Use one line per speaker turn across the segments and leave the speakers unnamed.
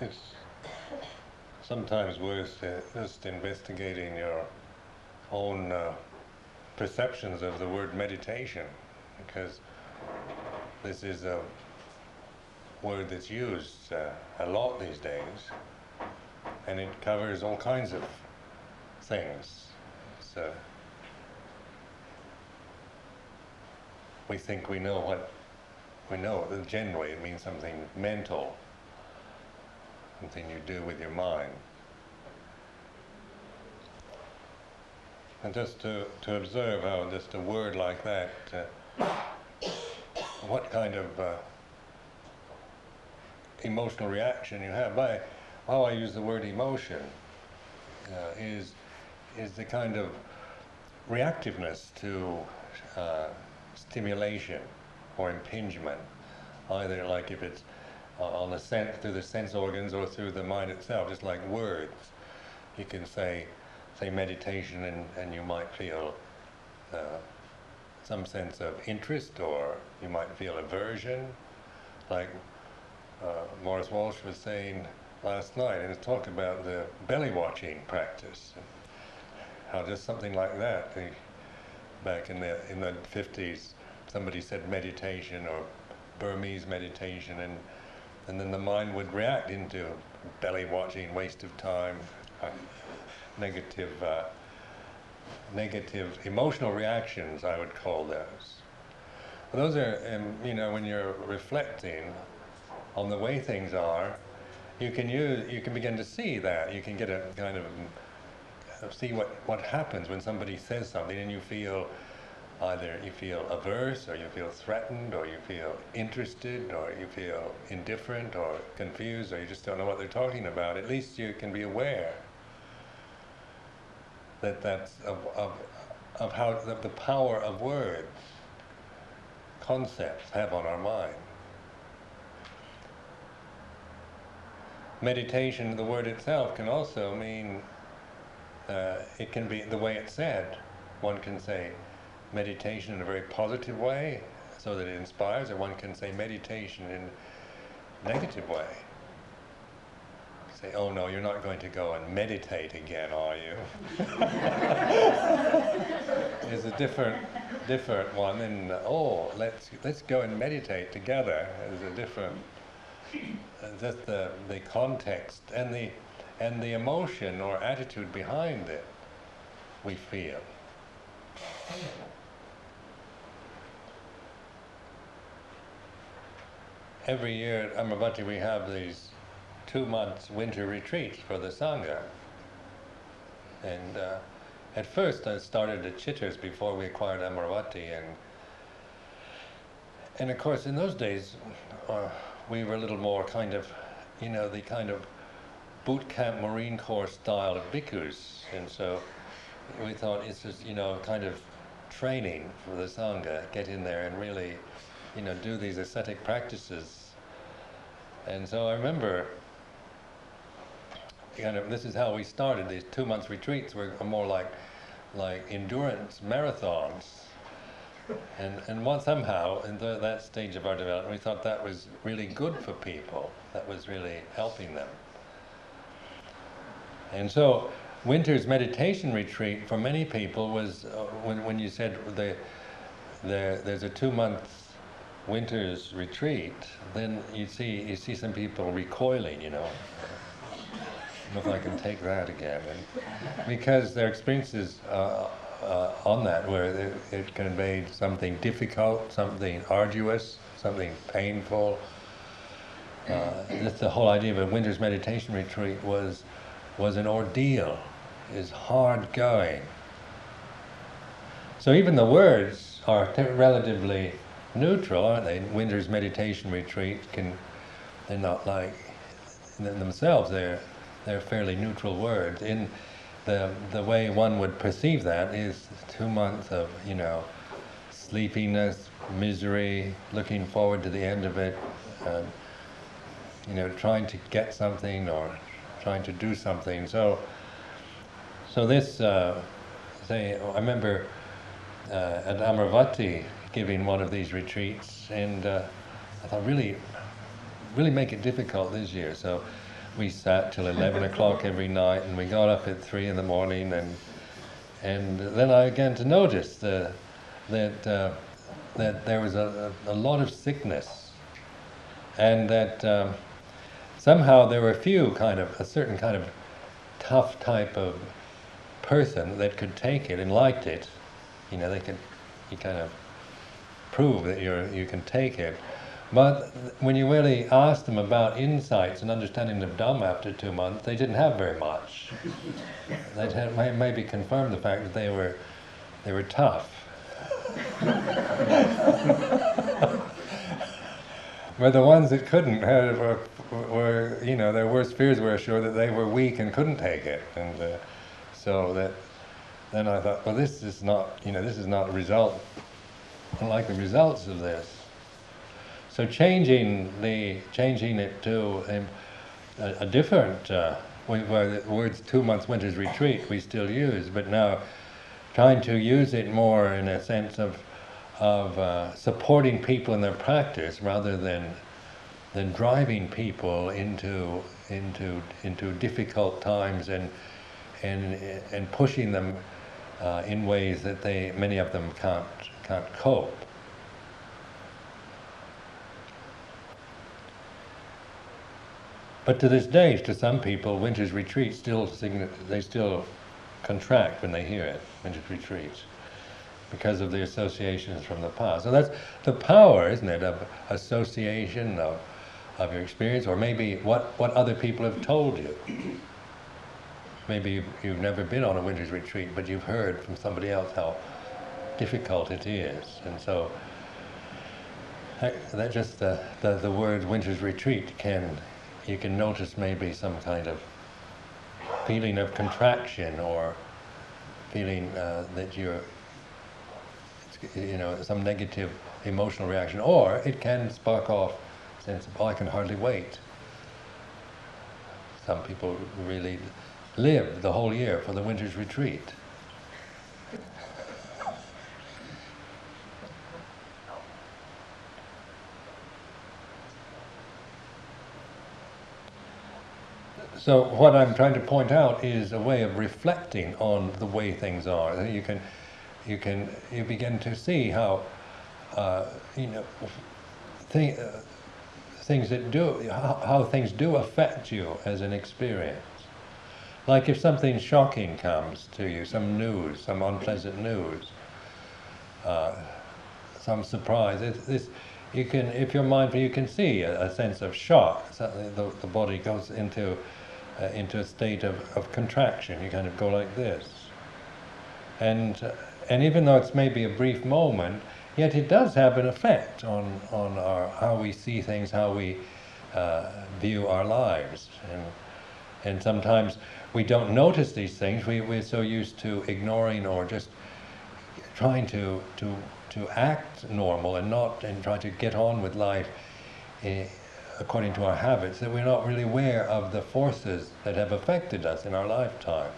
it's sometimes worth uh, just investigating your own uh, perceptions of the word meditation, because this is a word that's used uh, a lot these days, and it covers all kinds of things. So we think we know what we know. Generally, it means something mental, something you do with your mind. And just to, to observe how just a word like that, uh, what kind of uh, emotional reaction you have. By how I use the word emotion uh, is is the kind of reactiveness to uh, stimulation or impingement, either like if it's on the sense through the sense organs or through the mind itself, just like words. You can say say meditation and, and you might feel uh, some sense of interest or you might feel aversion, like uh, Maurice Walshe was saying last night in his talk about the belly watching practice. How just something like that, he, back in the in the 50s, somebody said meditation or Burmese meditation, and and then the mind would react into belly watching, waste of time, uh, negative, uh, negative emotional reactions. I would call those. Those are, um, you know, when you're reflecting on the way things are, you can use, you can begin to see that. You can get a kind of see what, what happens when somebody says something and you feel either you feel averse or you feel threatened or you feel interested or you feel indifferent or confused or you just don't know what they're talking about. At least you can be aware that that's of, of, of how the, the power of words, concepts have on our mind. meditation, the word itself can also mean, uh, it can be the way it's said. One can say meditation in a very positive way, so that it inspires, or one can say meditation in a negative way. Say, oh no, you're not going to go and meditate again, are you? It's a different, different one. And oh, let's let's go and meditate together. Is a different uh, just the, the context and the, and the emotion or attitude behind it we feel. Every year at Amaravati we have these two months winter retreats for the Sangha. And uh, at first I started at Chithurst before we acquired Amaravati and and of course in those days uh, we were a little more kind of, you know, the kind of boot camp Marine Corps style of bhikkhus. And so we thought it's just, you know, kind of training for the Sangha, get in there and really, you know, do these ascetic practices. And so I remember, kind of, this is how we started. These two month retreats were more like, like endurance marathons and, and what somehow, in the, that stage of our development, we thought that was really good for people. That was really helping them. And so, winter's meditation retreat for many people was uh, when, when you said the, the, there's a two month winter's retreat, then you see, you see some people recoiling, you know. I don't know if I can take that again. And because their experiences uh, uh, on that, where it, it, conveyed something difficult, something arduous, something painful. Uh, the whole idea of a winter's meditation retreat was was an ordeal, is hard going. So even the words are relatively neutral, aren't they? Winter's meditation retreat can they're not like themselves. They're they're fairly neutral words. In the the way one would perceive that is two months of you know sleepiness, misery, looking forward to the end of it, um, you know, trying to get something or trying to do something. So, so this, uh, say, I remember uh, at Amaravati giving one of these retreats, and uh, I thought really, really make it difficult this year. So we sat till 11 o'clock every night, and we got up at 3 in the morning, and, and then I began to notice the, that, uh, that there was a, a, lot of sickness, and that um, somehow there were a few kind of, a certain kind of tough type of person that could take it and liked it. You know, they could, you kind of prove that you're, you can take it. But when you really asked them about insights and understanding of Dhamma after two months, they didn't have very much. they had, maybe confirmed the fact that they were, they were tough. but the ones that couldn't had, were, were, you know, their worst fears were assured that they were weak and couldn't take it. And uh, so that, then I thought, well, this is not, you know, this is not a result like the results of this. So changing the changing it to a, a different uh, where the words two months winter's retreat we still use, but now trying to use it more in a sense of of uh, supporting people in their practice rather than than driving people into into into difficult times and and and pushing them uh, in ways that they many of them can't can't cope. But to this day, to some people, Winter's Retreat still they still contract when they hear it, Winter's Retreat, because of the associations from the past. So that's the power, isn't it, of association, of, of your experience, or maybe what, what other people have told you. Maybe you've, you've never been on a Winter's Retreat, but you've heard from somebody else how difficult it is. And so that just the, the, the word winter's retreat can, you can notice maybe some kind of feeling of contraction or feeling uh, that you're, you know, some negative emotional reaction. Or it can spark off sense of, oh, I can hardly wait. Some people really live the whole year for the winter's retreat. So what I'm trying to point out is a way of reflecting on the way things are. You can, you can, you begin to see how, uh, you know, th- uh, things that do, how, how things do affect you as an experience. Like if something shocking comes to you, some news, some unpleasant news, uh, some surprise. It's, it's, you can, if you're mindful, you can see a, a sense of shock. So the, the body goes into uh, into a state of, of contraction. You kind of go like this. And, uh, and even though it's maybe a brief moment, yet it does have an effect on, on our, how we see things, how we uh, view our lives. And, and sometimes we don't notice these things. We, we're so used to ignoring or just trying to, to, to act normal and not and try to get on with life. According to our habits, that we're not really aware of the forces that have affected us in our lifetime.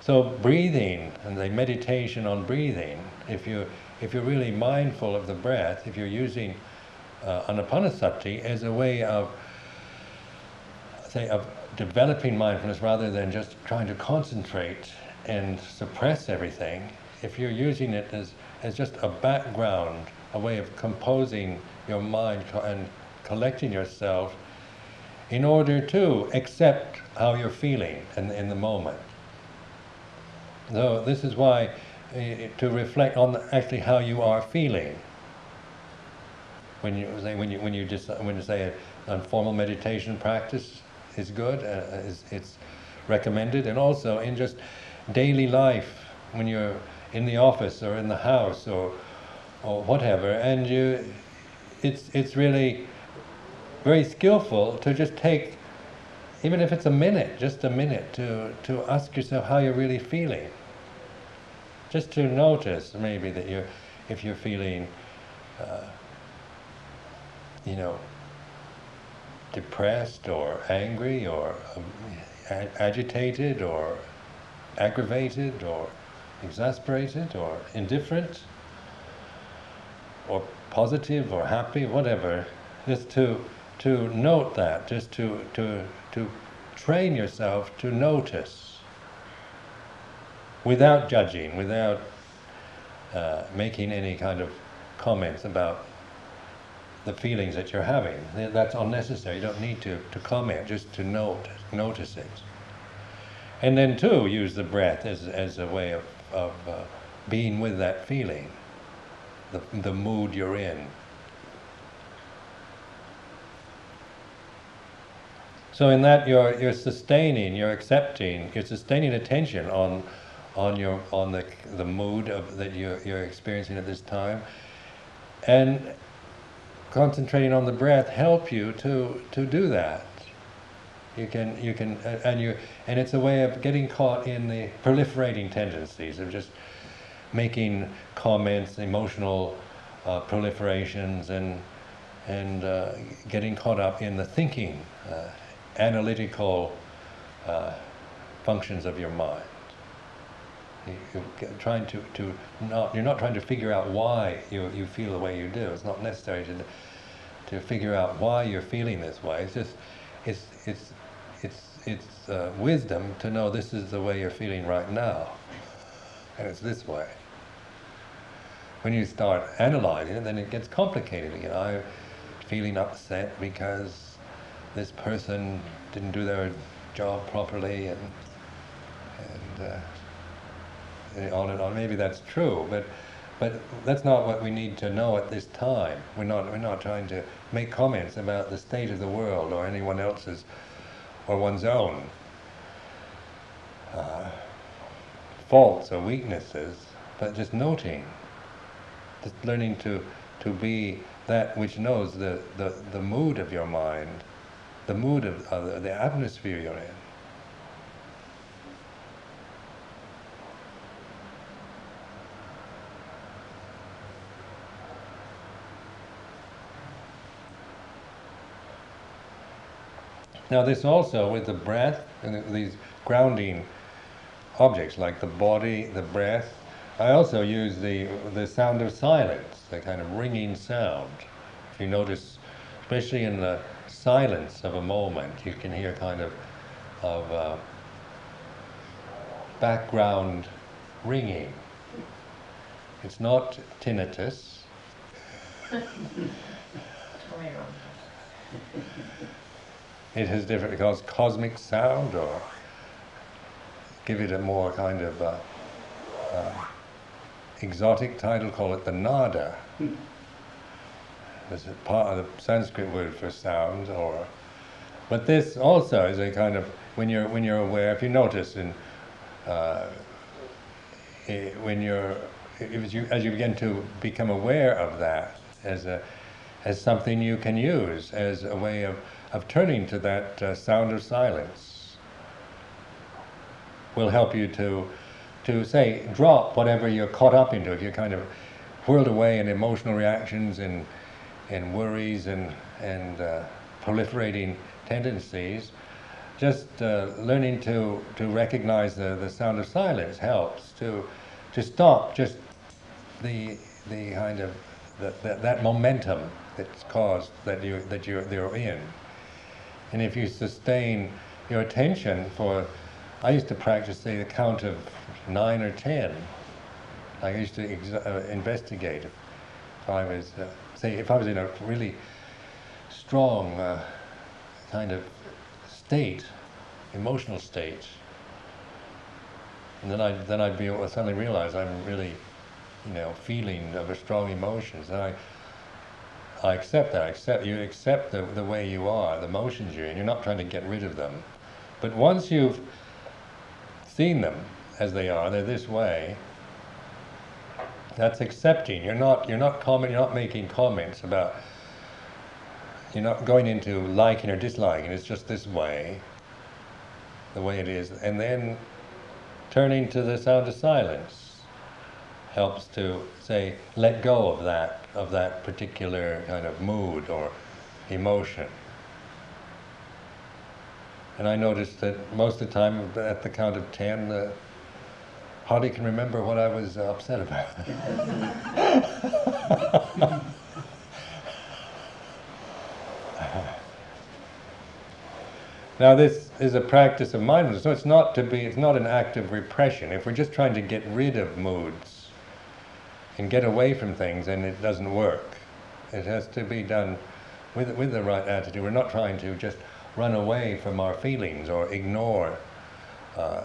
So breathing and the meditation on breathing, if you if you're really mindful of the breath, if you're using uh, anapanasati as a way of say of developing mindfulness rather than just trying to concentrate and suppress everything, if you're using it as, as just a background a way of composing your mind and collecting yourself in order to accept how you're feeling in, in the moment. So this is why uh, to reflect on actually how you are feeling. When you say when you when you just when you say a, a formal meditation practice is good, uh, is, it's recommended, and also in just daily life when you're in the office or in the house or or whatever, and you, it's it's really very skillful to just take, even if it's a minute, just a minute, to to ask yourself how you're really feeling. Just to notice maybe that you're, if you're feeling, uh, you know, depressed or angry or um, agitated or aggravated or exasperated or indifferent or positive or happy, whatever, just to to note that, just to, to, to train yourself to notice without judging, without uh, making any kind of comments about the feelings that you're having. That's unnecessary. You don't need to, to comment, just to note, notice it. And then, too, use the breath as, as a way of, of uh, being with that feeling, the, the mood you're in. So in that you're you're sustaining, you're accepting, you're sustaining attention on on your on the the mood of that you're you're experiencing at this time, and concentrating on the breath help you to to do that. You can you can and you and it's a way of getting caught in the proliferating tendencies of just making comments, emotional uh, proliferations, and and uh, getting caught up in the thinking. Uh, analytical uh, functions of your mind. You, are trying to, to not, you're not trying to figure out why you, you feel the way you do. It's not necessary to, to figure out why you're feeling this way. It's just, it's, it's, it's, it's uh, wisdom to know this is the way you're feeling right now. And it's this way. When you start analyzing it, then it gets complicated You I'm feeling upset because this person didn't do their job properly and and uh, on and on. Maybe that's true, but but that's not what we need to know at this time. We're not we're not trying to make comments about the state of the world or anyone else's or one's own uh, faults or weaknesses, but just noting, learning to to be that which knows the, the, the mood of your mind the mood of uh, the atmosphere you're in. Now this also with the breath and these grounding objects like the body, the breath. I also use the the sound of silence, the kind of ringing sound. If you notice, especially in the silence of a moment, you can hear kind of of uh, background ringing. It's not tinnitus. it has different because cosmic sound or give it a more kind of uh, uh, exotic title, call it the nada. There's a part of the Sanskrit word for sound, or but this also is a kind of when you're when you're aware. If you notice in uh, when you're as you as you begin to become aware of that as a as something you can use as a way of of turning to that uh, sound of silence will help you to to say drop whatever you're caught up into if you're kind of whirled away in emotional reactions and and worries and, and uh, proliferating tendencies, just uh, learning to, to recognize the, the sound of silence helps to, to stop just the, the kind of the, the, that momentum that's caused that, you, that you're, you're in. And if you sustain your attention for, I used to practice say the count of nine or ten. I used to uh, investigate if I was uh, say, if I was in a really strong uh, kind of state, emotional state, and then I then I'd be suddenly realize I'm really, you know, feeling of a strong emotions, and I. I accept that. I accept you accept the, the way you are, the emotions you're in. You're not trying to get rid of them. But once you've seen them as they are, they're this way, that's accepting. You're not you're not comment you're not making comments about you're not going into liking or disliking. It's just this way, the way it is, and then turning to the sound of silence helps to say let go of that of that particular kind of mood or emotion. And I noticed that most of the time, at the count of ten, the hardly can remember what I was uh, upset about. Now this is a practice of mindfulness, so it's not to be, it's not an act of repression. If we're just trying to get rid of moods and get away from things, then it doesn't work. It has to be done with, with the right attitude. We're not trying to just run away from our feelings or ignore uh,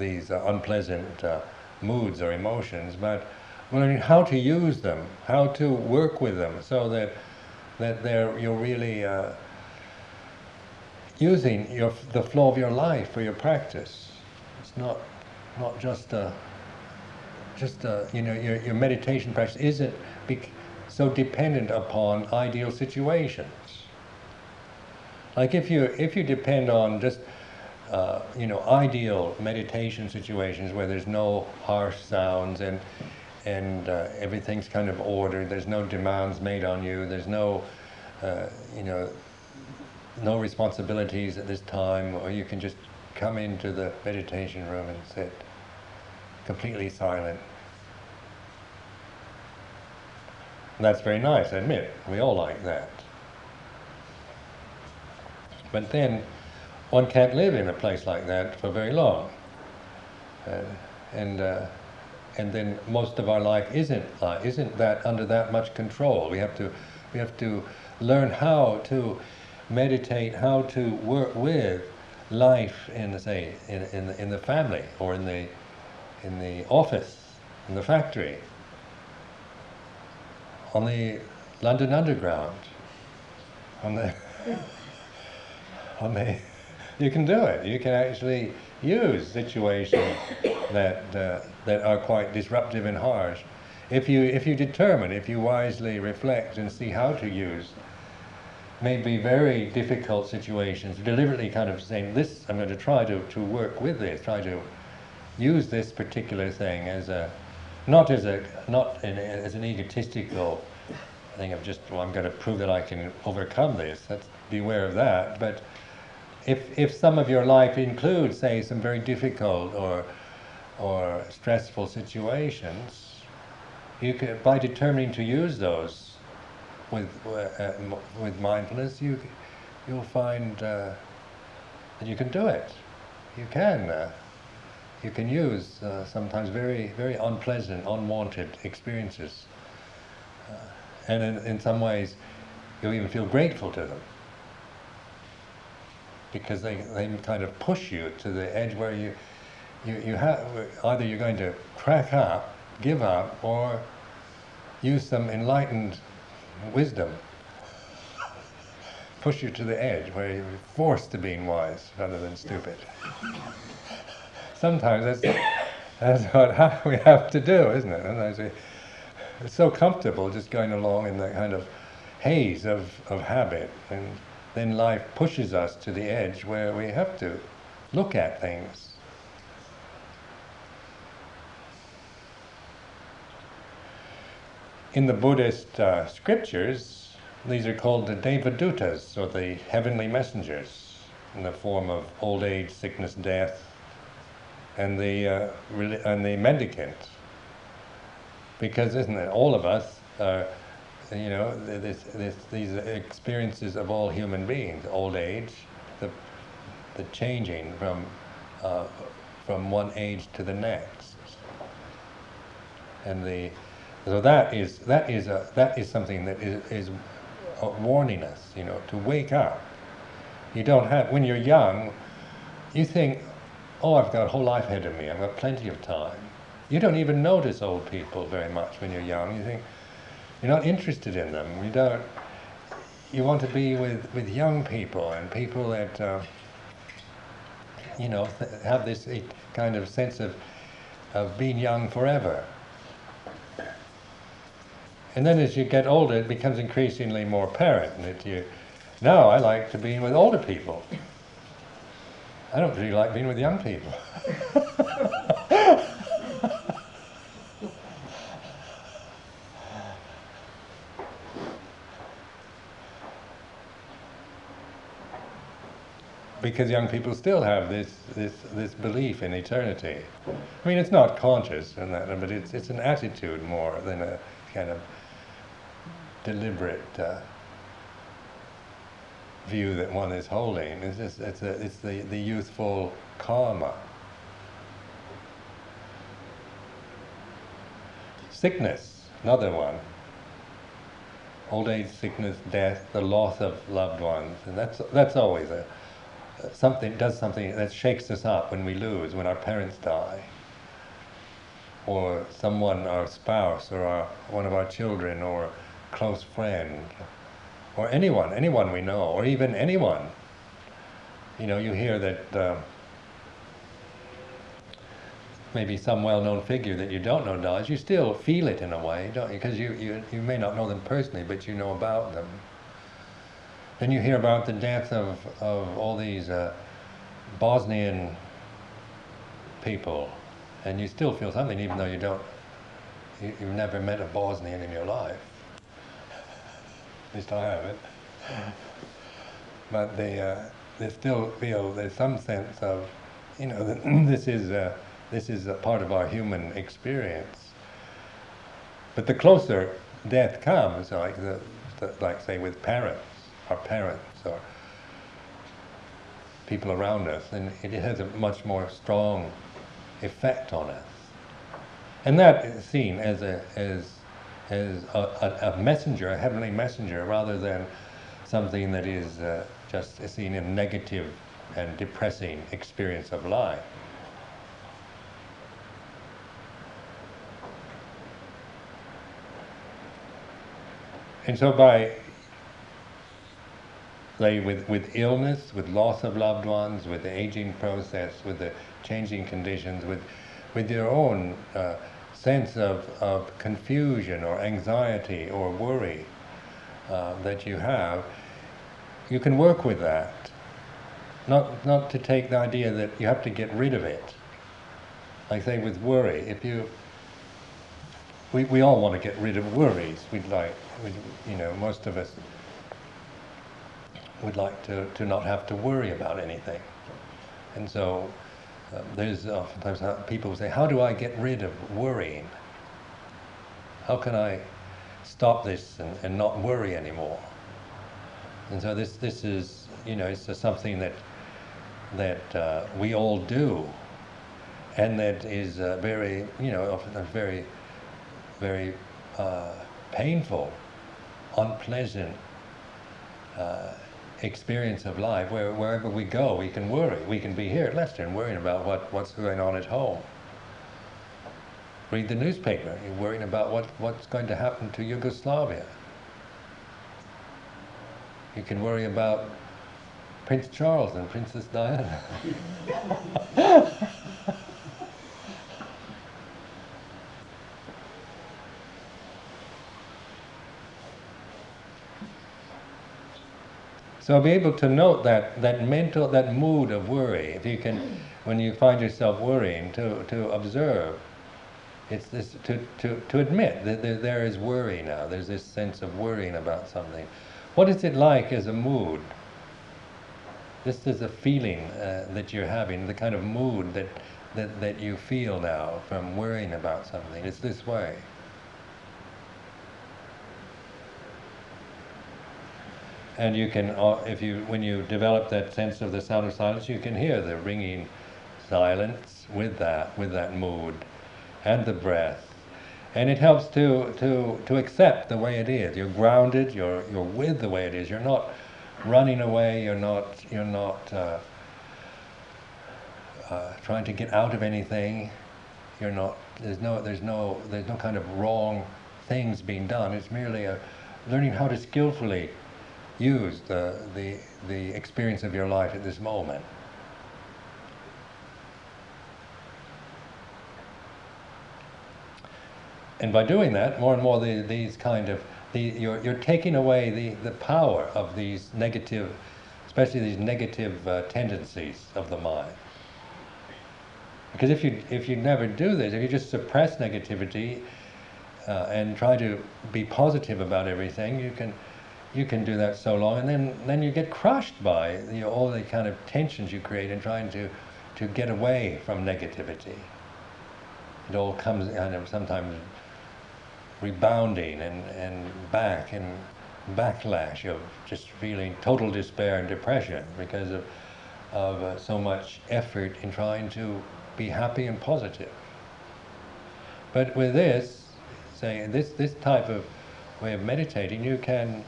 these uh, unpleasant uh, moods or emotions, but learning how to use them, how to work with them, so that that they're, you're really uh, using your, the flow of your life for your practice. It's not not just a, just a, you know your, your meditation practice isn't so dependent upon ideal situations. Like if you if you depend on just uh, you know ideal meditation situations where there's no harsh sounds and and uh, everything's kind of ordered. There's no demands made on you. There's no uh, you know no responsibilities at this time, or you can just come into the meditation room and sit completely silent. And that's very nice, I admit. We all like that. But then one can't live in a place like that for very long. Uh, and uh, and then most of our life isn't uh, isn't that under that much control. We have to we have to learn how to meditate, how to work with life in say in in in the family or in the in the office, in the factory, on the London Underground, on the on the you can do it. You can actually use situations that uh, that are quite disruptive and harsh. If you if you determine, if you wisely reflect and see how to use maybe very difficult situations, deliberately kind of saying this, I'm going to try to, to work with this, try to use this particular thing as a not as a not in, as an egotistical thing of just well I'm going to prove that I can overcome this. Let's beware of that, but if, if some of your life includes, say, some very difficult or, or stressful situations, you can, by determining to use those with, uh, with mindfulness, you, you'll find uh, that you can do it. You can. Uh, you can use uh, sometimes very, very unpleasant, unwanted experiences. Uh, and in, in some ways, you'll even feel grateful to them because they, they kind of push you to the edge where you, you, you have, either you're going to crack up, give up, or use some enlightened wisdom. Push you to the edge where you're forced to being wise rather than stupid. Sometimes that's, that's what we have to do, isn't it? Sometimes we, it's so comfortable just going along in that kind of haze of, of habit and then life pushes us to the edge where we have to look at things. In the Buddhist uh, scriptures, these are called the Devadutas, or the heavenly messengers, in the form of old age, sickness, death, and the, uh, and the mendicant. Because, isn't it, all of us are you know, this, this, these experiences of all human beings, old age, the, the changing from, uh, from one age to the next. And the, so that is, that is, a, that is something that is, is warning us, you know, to wake up. You don't have, when you're young, you think, oh, I've got a whole life ahead of me, I've got plenty of time. You don't even notice old people very much when you're young. You think, you're not interested in them. You don't. You want to be with, with young people and people that uh, you know th- have this kind of sense of of being young forever. And then as you get older, it becomes increasingly more apparent that you. Now I like to be with older people. I don't really like being with young people. because young people still have this, this, this belief in eternity. I mean, it's not conscious, and that, but it's, it's an attitude more than a kind of deliberate uh, view that one is holding. It's, just, it's, a, it's the, the youthful karma. Sickness, another one. Old age, sickness, death, the loss of loved ones, and that's that's always a something does something that shakes us up when we lose, when our parents die, or someone, our spouse, or our, one of our children, or close friend, or anyone, anyone we know, or even anyone. You know, you hear that. Uh, maybe some well-known figure that you don't know dies, you still feel it in a way, don't you? Because you, you, you may not know them personally, but you know about them. Then you hear about the death of, of all these uh, Bosnian people, and you still feel something, even though you don't, you, have never met a Bosnian in your life. At least I haven't. but they, uh, they still feel there's some sense of, you know, this is. Uh, this is a part of our human experience. But the closer death comes, like, the, like say with parents, our parents, or people around us, and it has a much more strong effect on us. And that is seen as a, as, as a, a, a messenger, a heavenly messenger, rather than something that is uh, just seen in a negative and depressing experience of life. And so by like with, with illness, with loss of loved ones, with the aging process, with the changing conditions, with, with your own uh, sense of, of confusion or anxiety or worry uh, that you have, you can work with that. Not, not to take the idea that you have to get rid of it. Like say with worry, if you, we, we all want to get rid of worries. We'd like, we'd, you know, most of us would like to, to not have to worry about anything. And so um, there's oftentimes people say, how do I get rid of worrying? How can I stop this and, and not worry anymore? And so this, this is, you know, it's something that, that uh, we all do and that is uh, very, you know, often very very uh, painful, unpleasant uh, experience of life where wherever we go, we can worry. We can be here at Leicester and worrying about what, what's going on at home. Read the newspaper, you're worrying about what, what's going to happen to Yugoslavia. You can worry about Prince Charles and Princess Diana. So be able to note that, that mental, that mood of worry, if you can, when you find yourself worrying, to, to observe. It's this, to, to, to admit that there, there is worry now, there's this sense of worrying about something. What is it like as a mood? This is a feeling uh, that you're having, the kind of mood that, that, that you feel now from worrying about something. It's this way. And you can, uh, if you, when you develop that sense of the sound of silence, you can hear the ringing silence with that, with that mood, and the breath, and it helps to to to accept the way it is. You're grounded. You're you're with the way it is. You're not running away. You're not you're not uh, uh, trying to get out of anything. You're not. There's no there's no there's no kind of wrong things being done. It's merely a learning how to skillfully use the, the, the experience of your life at this moment. And by doing that, more and more the, these kind of, the, you're, you're taking away the, the power of these negative, especially these negative uh, tendencies of the mind. Because if you, if you never do this, if you just suppress negativity uh, and try to be positive about everything, you can, you can do that so long, and then, then you get crushed by you know, all the kind of tensions you create in trying to, to get away from negativity. It all comes kind of sometimes rebounding and, and back and backlash of just feeling total despair and depression because of, of uh, so much effort in trying to be happy and positive. But with this, say this this type of way of meditating, you can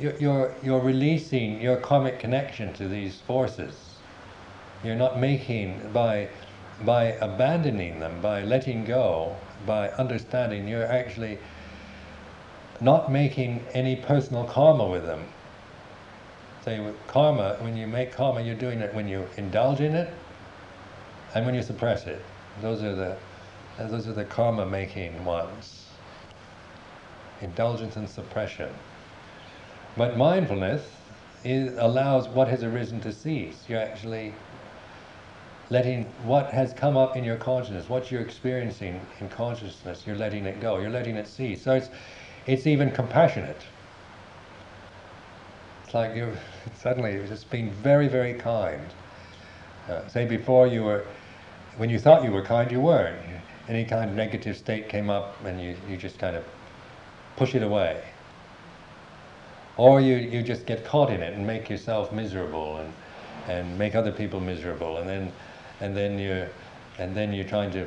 you're, you're, you're releasing your karmic connection to these forces. You're not making by by abandoning them, by letting go, by understanding, you're actually not making any personal karma with them. Say with karma, when you make karma, you're doing it when you indulge in it and when you suppress it. Those are the those are the karma making ones. Indulgence and suppression. But mindfulness is, allows what has arisen to cease. You're actually letting what has come up in your consciousness, what you're experiencing in consciousness, you're letting it go. You're letting it cease. So it's it's even compassionate. It's like you've suddenly just been very, very kind. Uh, say before you were, when you thought you were kind, you weren't. Any kind of negative state came up and you, you just kind of push it away. Or you, you just get caught in it and make yourself miserable and, and make other people miserable and then, and then you're, and then you're trying to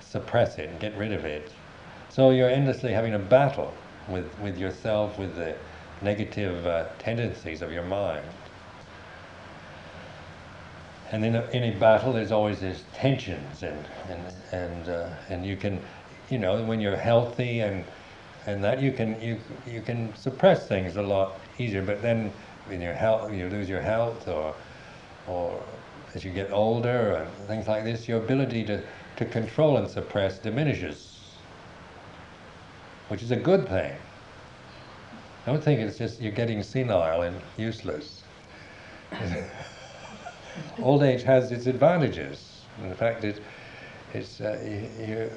suppress it and get rid of it. So you're endlessly having a battle with, with yourself, with the negative uh, tendencies of your mind. And in a, in a battle, there's always these tensions, and and and uh, and you can, you know, when you're healthy and and that you can you you can suppress things a lot easier. But then when your health, you lose your health, or or as you get older and things like this, your ability to to control and suppress diminishes which is a good thing. I don't think it's just you're getting senile and useless. Old age has its advantages. In fact, it, it's uh, you,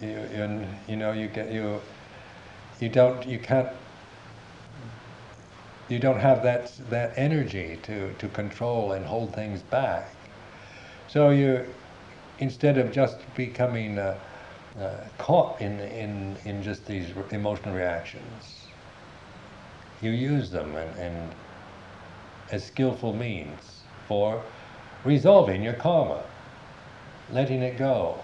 you, you, you know you get you you don't you can't you don't have that that energy to, to control and hold things back. So you instead of just becoming uh, uh, caught in, in, in just these emotional reactions. You use them and, and as skillful means for resolving your karma, letting it go.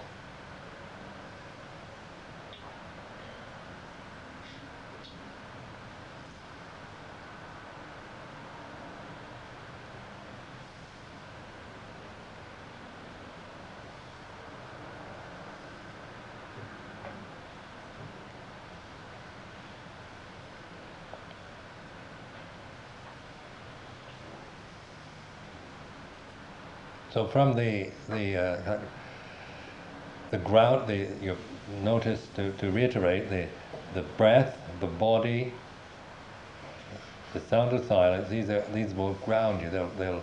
So from the the uh, the ground, the you notice to, to reiterate the the breath, the body, the sound of silence. These are these will ground you. They'll they'll,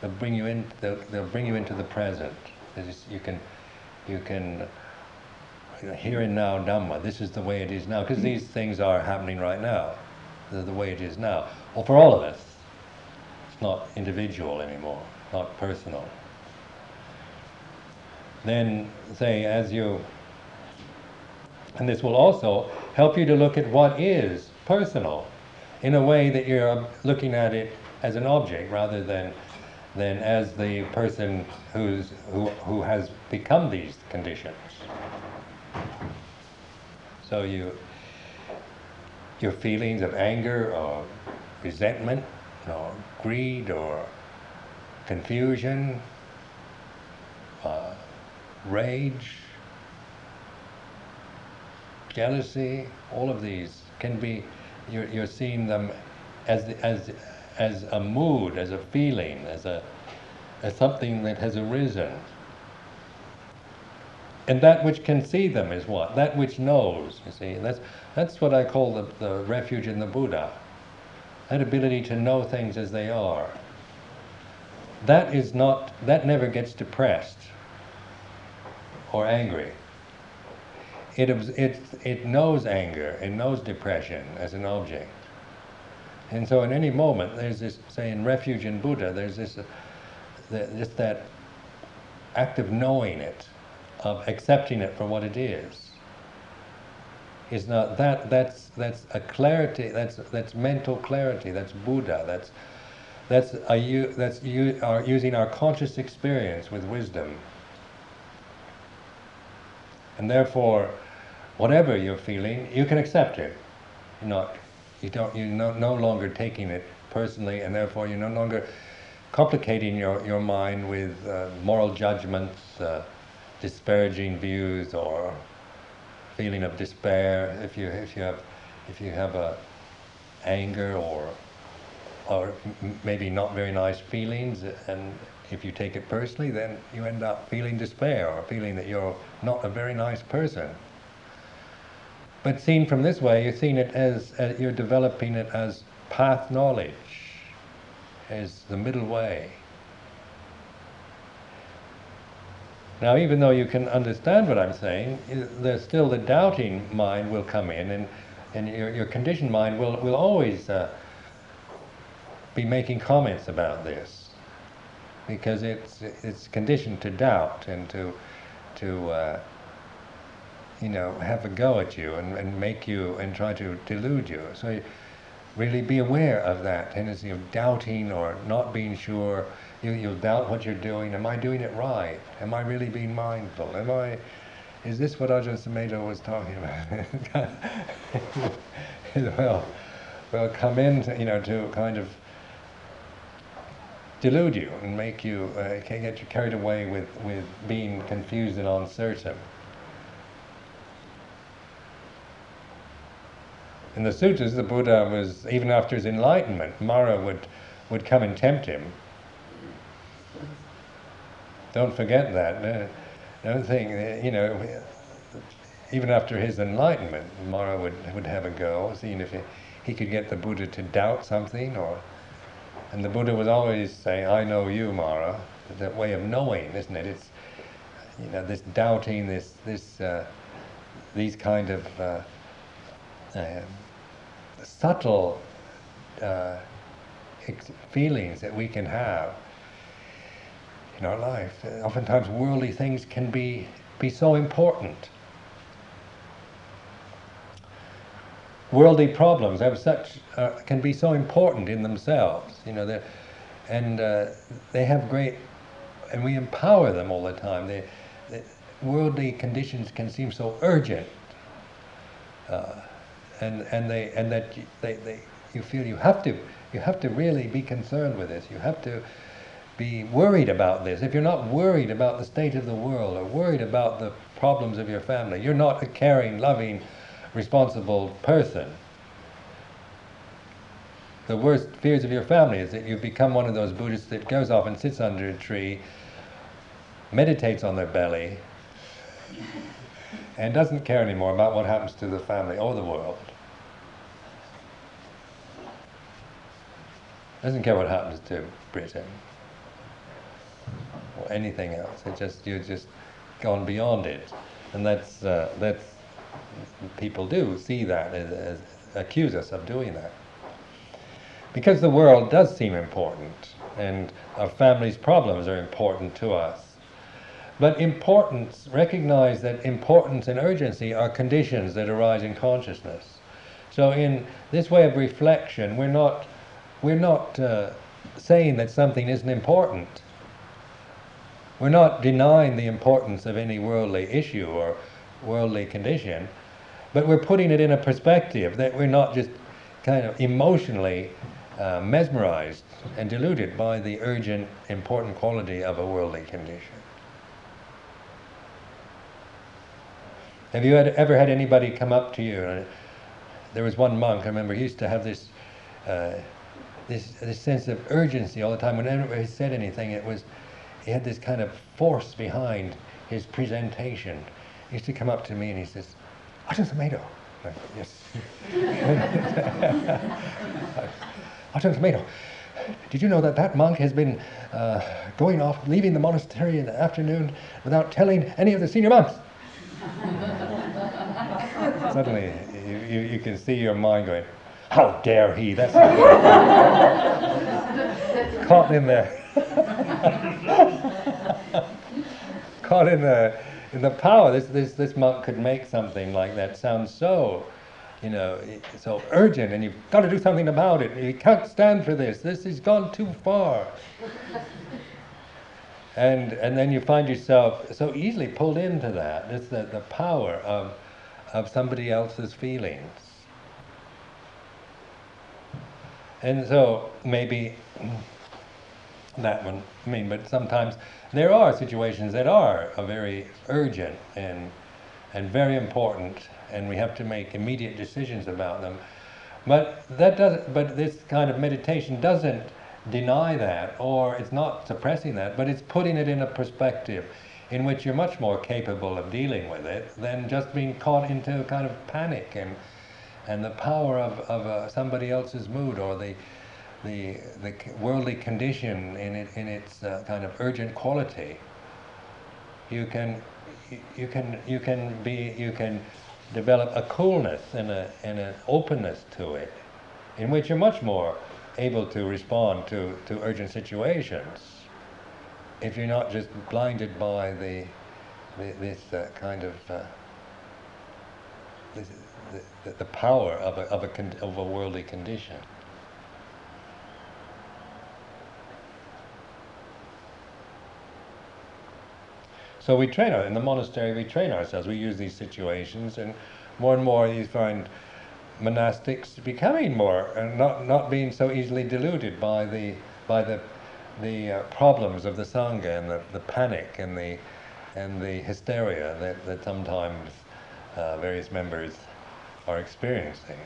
they'll bring you in. They'll, they'll bring you into the present. you can you can here and now Dhamma. This is the way it is now because these things are happening right now. They're the way it is now. Well, for all of us, it's not individual anymore, not personal then say as you, and this will also help you to look at what is personal in a way that you're looking at it as an object rather than than as the person who's who who has become these conditions. So you your feelings of anger or resentment or greed or confusion, uh, rage, jealousy, all of these can be, you're, you're seeing them as, the, as, as a mood, as a feeling, as, a, as something that has arisen. And that which can see them is what? That which knows, you see. That's, that's what I call the, the refuge in the Buddha. That ability to know things as they are. That is not, that never gets depressed or angry. It, it, it knows anger, it knows depression as an object. And so in any moment, there's this, say in refuge in Buddha, there's this, uh, just that act of knowing it, of accepting it for what it is. is not that that's that's a clarity that's that's mental clarity that's buddha that's that's a you that's you are using our conscious experience with wisdom and therefore whatever you're feeling you can accept it. You're not you don't you're no, no longer taking it personally and therefore you're no longer complicating your, your mind with uh, moral judgments uh, disparaging views or feeling of despair, if you if you have if you have a anger or or maybe not very nice feelings, and if you take it personally, then you end up feeling despair or feeling that you're not a very nice person. But seen from this way, you're seeing it as, as you're developing it as path knowledge, as the middle way. Now, even though you can understand what I'm saying, there's still the doubting mind will come in, and, and your, your conditioned mind will, will always uh, be making comments about this because it's, it's conditioned to doubt and to, to uh, you know, have a go at you and, and make you and try to delude you. So really be aware of that tendency of doubting or not being sure you, you'll doubt what you're doing. Am I doing it right? Am I really being mindful? Am I, is this what Ajahn Sumedho was talking about? well, well, come in, you know, to kind of delude you and make you, uh, get you carried away with, with being confused and uncertain. In the sutras, the Buddha was, even after his enlightenment, Mara would, would come and tempt him don't forget that. don't think, you know, even after his enlightenment, Mara would, would have a go, seeing if he, he could get the Buddha to doubt something, or, and the Buddha would always say, I know you, Mara. That way of knowing, isn't it? It's, you know, this doubting, this, this, uh, these kind of uh, uh, subtle uh, feelings that we can have in our life. Oftentimes, worldly things can be, be so important. Worldly problems have such uh, can be so important in themselves, you know, and uh, they have great, and we empower them all the time. They, they worldly conditions can seem so urgent, uh, and and they and that they, they you feel you have to you have to really be concerned with this. You have to be worried about this, if you're not worried about the state of the world or worried about the problems of your family, you're not a caring, loving, responsible person. The worst fears of your family is that you become one of those Buddhists that goes off and sits under a tree, meditates on their belly, and doesn't care anymore about what happens to the family or the world. Doesn't care what happens to Britain or anything else. It just you're just gone beyond it, and that's uh, that's people do see that as, as accuse us of doing that because the world does seem important and our family's problems are important to us. But importance, recognize that importance and urgency are conditions that arise in consciousness. So in this way of reflection, we're not, we're not uh, saying that something isn't important. We're not denying the importance of any worldly issue or worldly condition, but we're putting it in a perspective that we're not just kind of emotionally uh, mesmerized and deluded by the urgent, important quality of a worldly condition. Have you had, ever had anybody come up to you? there was one monk, I remember, he used to have this, uh, this, this sense of urgency all the time. Whenever he said anything, it was he had this kind of force behind his presentation. He used to come up to me and he says, Ajahn Sumedho. Like, yes. Ajahn Sumedho, did you know that that monk has been uh, going off, leaving the monastery in the afternoon without telling any of the senior monks? Suddenly, you, you, you, can see your mind going, how dare he? That's caught in there. caught in the the power, this, this, this monk could make something like that sound so, you know, so urgent, and you've got to do something about it. You can't stand for this. This has gone too far. and, and then you find yourself so easily pulled into that. It's the, the power of, of somebody else's feelings. And so maybe mm, that one, I mean, but sometimes there are situations that are very urgent and, and very important, and we have to make immediate decisions about them. But that doesn't, but this kind of meditation doesn't deny that, or it's not suppressing that, but it's putting it in a perspective in which you're much more capable of dealing with it than just being caught into a kind of panic and, and the power of, of uh, somebody else's mood or the, the, the worldly condition in, it, in its uh, kind of urgent quality. You can, you can, you can be, you can develop a coolness and, a, and an openness to it in which you're much more able to respond to, to urgent situations if you're not just blinded by the, the this uh, kind of uh, this, the, the, power of a, of, a con- of a worldly condition. So we train in the monastery. We train ourselves. We use these situations, and more and more you find monastics becoming more and not not being so easily deluded by the by the the uh, problems of the sangha and the, the panic and the and the hysteria that, that sometimes uh, various members are experiencing.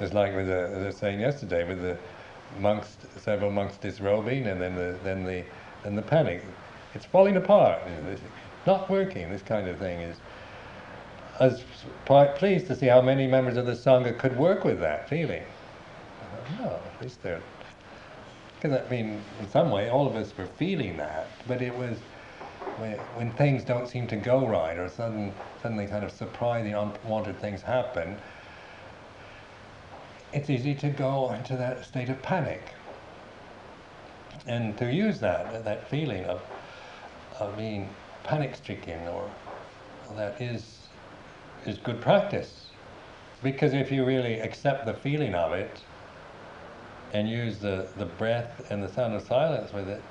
It's like with the, saying yesterday, with the monks, several monks disrobing, and then the then the then the panic. It's falling apart. It's not working. This kind of thing is. I was quite pleased to see how many members of the sangha could work with that feeling. No, at least they're. Because I mean, in some way, all of us were feeling that, but it was when, when things don't seem to go right, or sudden, suddenly kind of surprising, unwanted things happen it's easy to go into that state of panic. And to use that, that feeling of, of being panic stricken or that is, is good practice. Because if you really accept the feeling of it and use the, the breath and the sound of silence with it,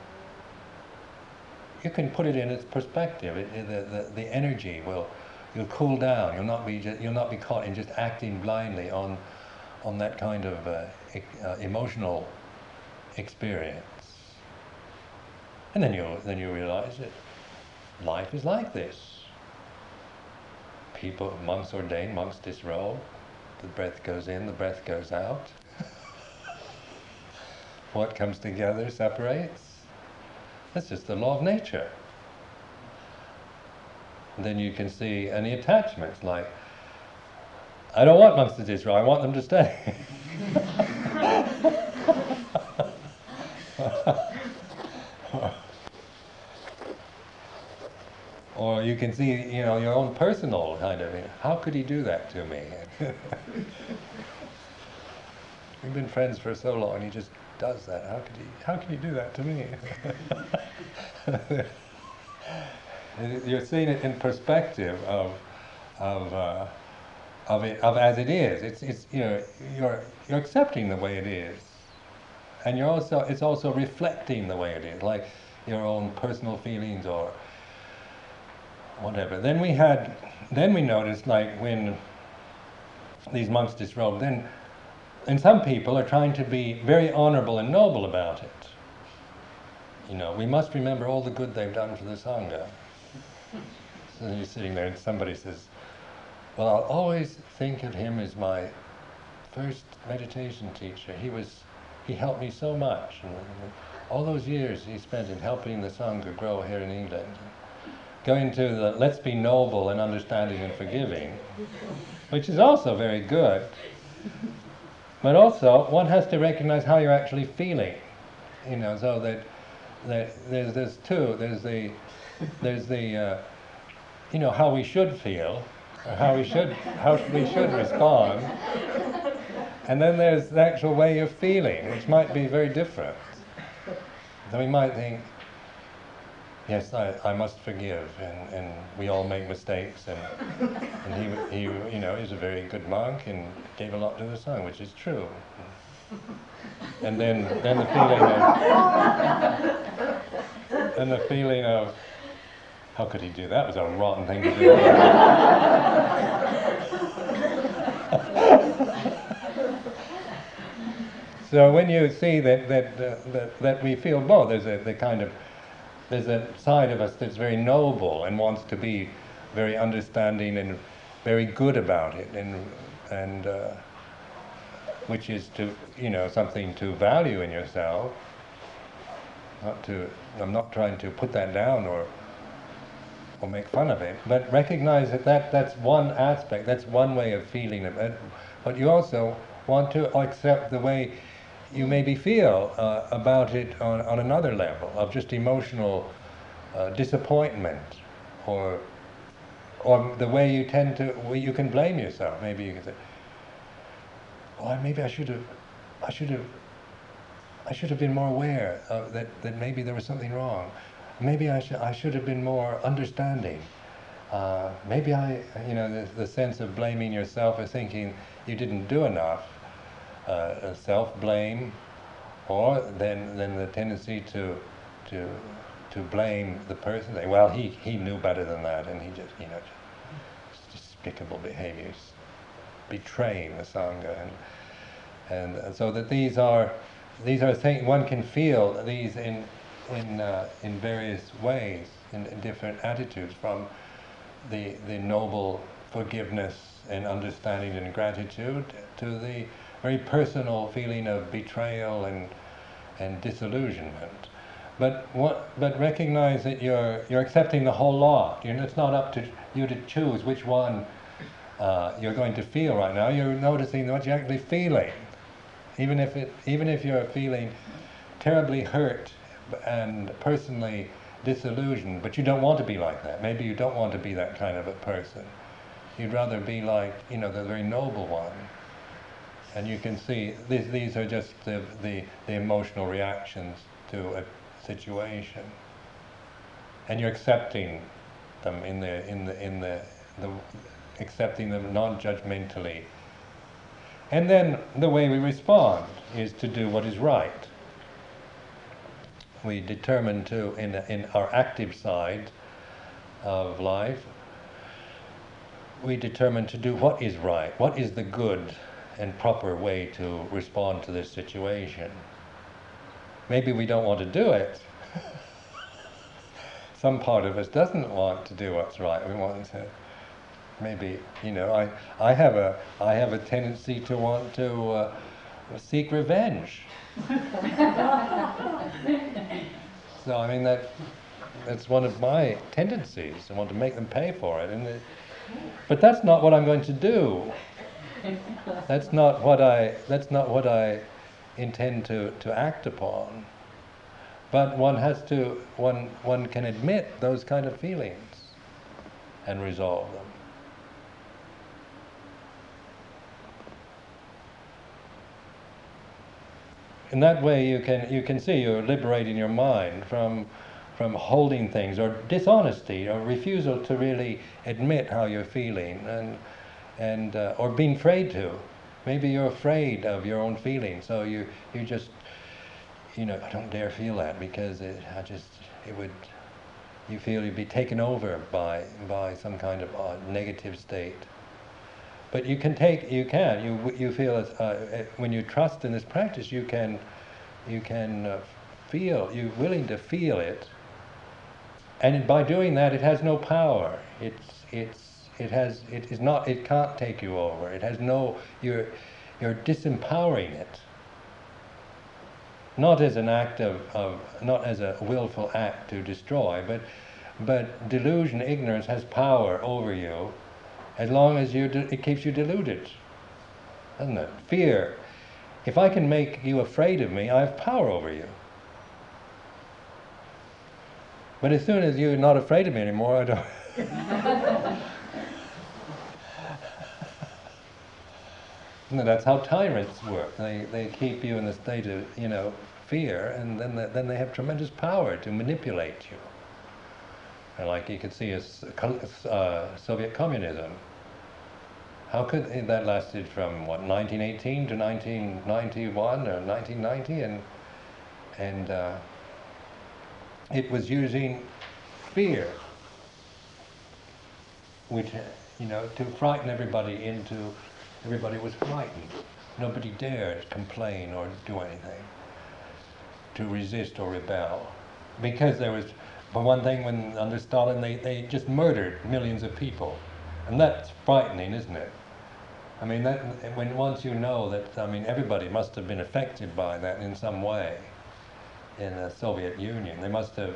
you can put it in its perspective. It, it, the, the, the energy will, you'll cool down. You'll not be, just, you'll not be caught in just acting blindly on on that kind of uh, e- uh, emotional experience. And then you then you realize that life is like this. People, monks ordain, monks disrobe. The breath goes in, the breath goes out. what comes together separates. That's just the law of nature. Then you can see any attachments like I don't want monsters to disrobe, I want them to stay. or you can see, you know, your own personal kind of, how could he do that to me? We've been friends for so long, and he just does that. How could he? How can he do that to me? You're seeing it in perspective of, of. Uh, of it of as it is. It's it's you know you're you're accepting the way it is, and you're also it's also reflecting the way it is, like your own personal feelings or whatever. Then we had then we noticed like when these monks disrobe, then and some people are trying to be very honorable and noble about it. You know, we must remember all the good they've done for the sangha. So you're sitting there and somebody says, well, I'll always think of him as my first meditation teacher. He was, he helped me so much. And, all those years he spent in helping the Sangha grow here in England. Going to the let's be noble and understanding and forgiving, which is also very good. But also, one has to recognize how you're actually feeling. You know, so that, that there's, there's two. There's the, there's the, uh, you know, how we should feel, how we should how we should respond, And then there's the actual way you're feeling, which might be very different. So we might think, yes, I, I must forgive, and, and we all make mistakes, and, and he, he, you know, is a very good monk and gave a lot to the Sangha, which is true. And then, then the feeling of, then the feeling of, how could he do that? It was a rotten thing to do. so when you see that that, uh, that, that we feel both, there's a the kind of there's a side of us that's very noble and wants to be very understanding and very good about it, and and uh, which is to you know something to value in yourself. Not to, I'm not trying to put that down or or make fun of it, but recognize that, that that's one aspect, that's one way of feeling it. But you also want to accept the way you maybe feel uh, about it on, on another level of just emotional uh, disappointment or or the way you tend to well, you can blame yourself maybe you can say oh maybe I should have I should have I should have been more aware that, that maybe there was something wrong maybe I, sh- I should have been more understanding uh, maybe I you know the, the sense of blaming yourself or thinking you didn't do enough uh, self-blame, or then then the tendency to to to blame the person. Well, he he knew better than that, and he just you know despicable behaviors, betraying the sangha, and and, so that these are these are things one can feel these in in uh, in various ways in, in different attitudes from the the noble forgiveness and understanding and gratitude to the very personal feeling of betrayal and and disillusionment. But what, but recognize that you're you're accepting the whole lot. You know, it's not up to you to choose which one uh, you're going to feel right now. You're noticing what you're actually feeling, even if it even if you're feeling terribly hurt and personally disillusioned. But you don't want to be like that. Maybe you don't want to be that kind of a person. You'd rather be like you know the very noble one and you can see these, these are just the, the, the emotional reactions to a situation. And you're accepting them in the, in the, in the, the accepting them non-judgmentally. And then the way we respond is to do what is right. We determine to, in, in our active side of life, we determine to do what is right, what is the good and proper way to respond to this situation. Maybe we don't want to do it. Some part of us doesn't want to do what's right. We want to maybe you know I, I have a I have a tendency to want to uh, seek revenge. so I mean that that's one of my tendencies. I want to make them pay for it, and it, but that's not what I'm going to do that's not what I that's not what I intend to, to act upon. But one has to one one can admit those kind of feelings and resolve them. In that way you can you can see you're liberating your mind from from holding things or dishonesty or refusal to really admit how you're feeling and and uh, or being afraid to. Maybe you're afraid of your own feelings, so you you just you know I don't dare feel that because it, I just it would you feel you'd be taken over by by some kind of uh, negative state. But you can take you can you you feel as, uh, when you trust in this practice you can you can uh, feel you're willing to feel it, and by doing that it has no power. It's it's it has, it is not, it can't take you over. It has no, you're, you're disempowering it. Not as an act of, of, not as a willful act to destroy, but, but delusion, ignorance has power over you as long as you it keeps you deluded. Doesn't it? Fear. If I can make you afraid of me, I have power over you. But as soon as you're not afraid of me anymore, I don't. No, that's how tyrants work. They, they keep you in a state of, you know, fear, and then they, then they have tremendous power to manipulate you. And like you could see as uh, Soviet communism. How could that lasted from what 1918 to 1991 or 1990, and and uh, it was using fear, which you know, to frighten everybody into everybody was frightened. Nobody dared complain or do anything to resist or rebel because there was for one thing, when under Stalin, they, they just murdered millions of people. And that's frightening, isn't it? I mean, that, when once you know that, I mean, everybody must have been affected by that in some way in the Soviet Union. They must have,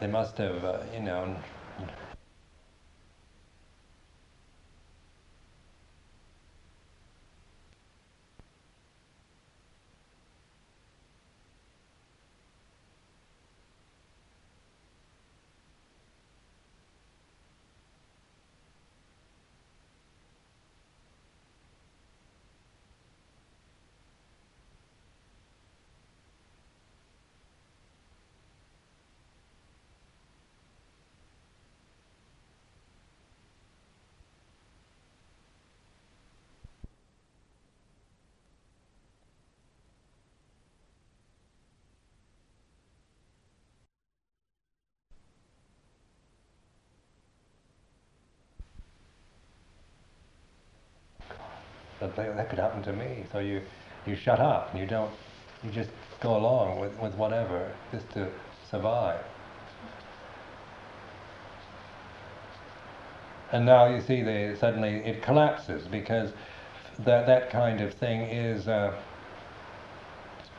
they must have, uh, you know, that that could happen to me. So you, you shut up and you don't, you just go along with, with whatever just to survive. And now you see the, suddenly it collapses because that, that kind of thing is, uh,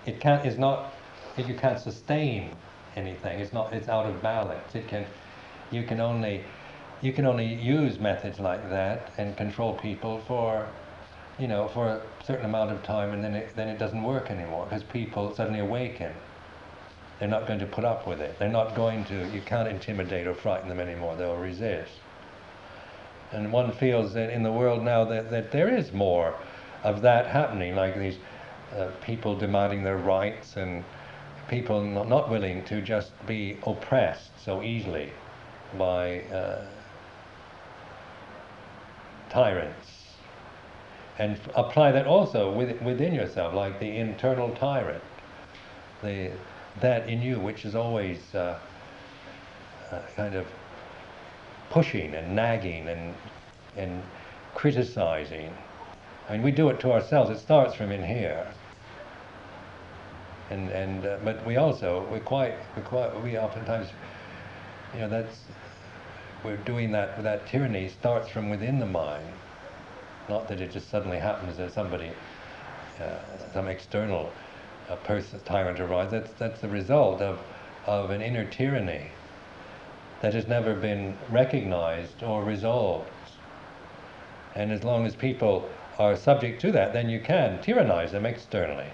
it can't, is not, you can't sustain anything. It's not, it's out of balance. It can, you can only, you can only use methods like that and control people for you know, for a certain amount of time, and then it, then it doesn't work anymore because people suddenly awaken. They're not going to put up with it. They're not going to. You can't intimidate or frighten them anymore. They'll resist. And one feels that in the world now that, that there is more of that happening, like these uh, people demanding their rights and people not, not willing to just be oppressed so easily by uh, tyrants and apply that also with, within yourself, like the internal tyrant, the that in you which is always uh, uh, kind of pushing and nagging and and criticizing. I mean, we do it to ourselves. It starts from in here. And and uh, but we also we quite we quite we oftentimes, you know, that's we're doing that. That tyranny starts from within the mind not that it just suddenly happens that somebody, uh, some external uh, person, tyrant arrives. That's, that's the result of, of an inner tyranny that has never been recognized or resolved. And as long as people are subject to that, then you can tyrannize them externally.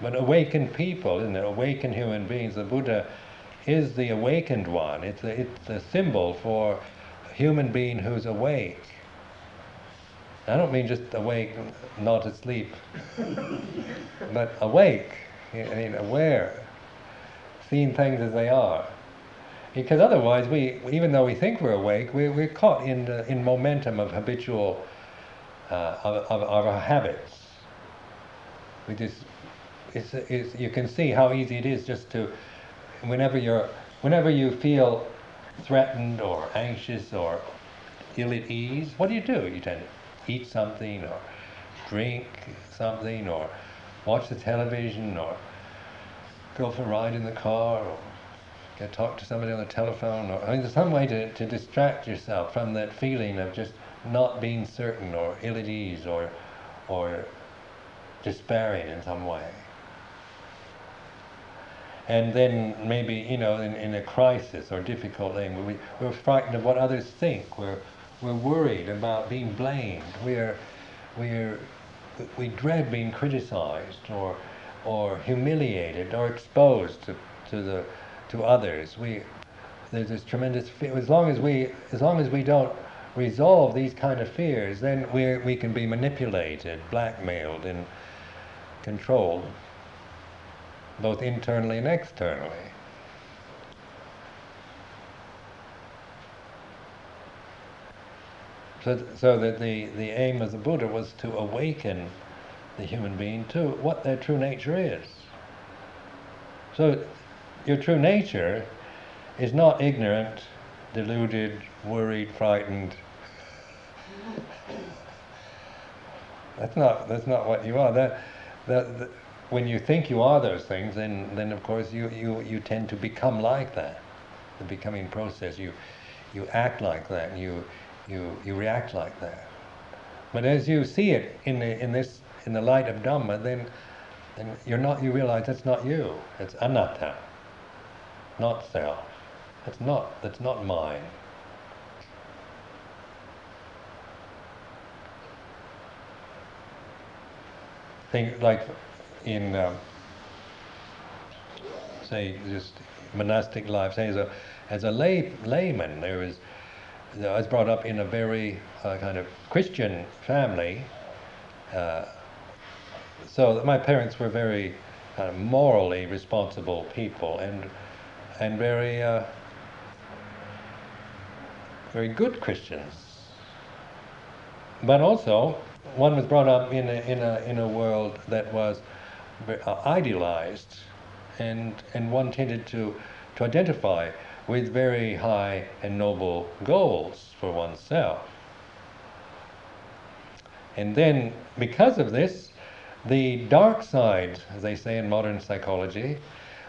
But awakened people, isn't it? Awakened human beings, the Buddha is the awakened one. It's a, it's a symbol for human being who's awake. I don't mean just awake, not asleep, but awake, I mean aware, seeing things as they are. Because otherwise, we, even though we think we're awake, we, we're caught in, the, in momentum of habitual, uh, of, of, of, our habits. We just, it's, it's, you can see how easy it is just to, whenever you're, whenever you feel threatened or anxious or ill at ease, what do you do? You tend to eat something or drink something or watch the television or go for a ride in the car or get talk to somebody on the telephone or I mean there's some way to, to distract yourself from that feeling of just not being certain or ill at ease or or despairing in some way and then maybe you know in, in a crisis or difficult thing we, we're frightened of what others think. We're we're worried about being blamed. We're we're we dread being criticized or or humiliated or exposed to, to the to others. We there's this tremendous fear as long as we as long as we don't resolve these kind of fears, then we we can be manipulated, blackmailed, and controlled, both internally and externally. So, so that the, the aim of the Buddha was to awaken the human being to what their true nature is. So your true nature is not ignorant, deluded, worried, frightened. That's not that's not what you are. That, that, that when you think you are those things, then then of course you, you, you tend to become like that. The becoming process. You you act like that. You you you react like that. But as you see it in the in this in the light of Dhamma, then then you're not you realize that's not you. It's anatta, not self. That's not that's not mine. Think like in um, say just monastic life. Say as a as a lay layman, there was I was brought up in a very uh, kind of Christian family. Uh, so my parents were very kind of morally responsible people and and very uh, very good Christians. But also, one was brought up in a, in a, in a world that was uh, Uh, idealized, and, and one tended to, to identify with very high and noble goals for oneself. And then, because of this, the dark side, as they say in modern psychology,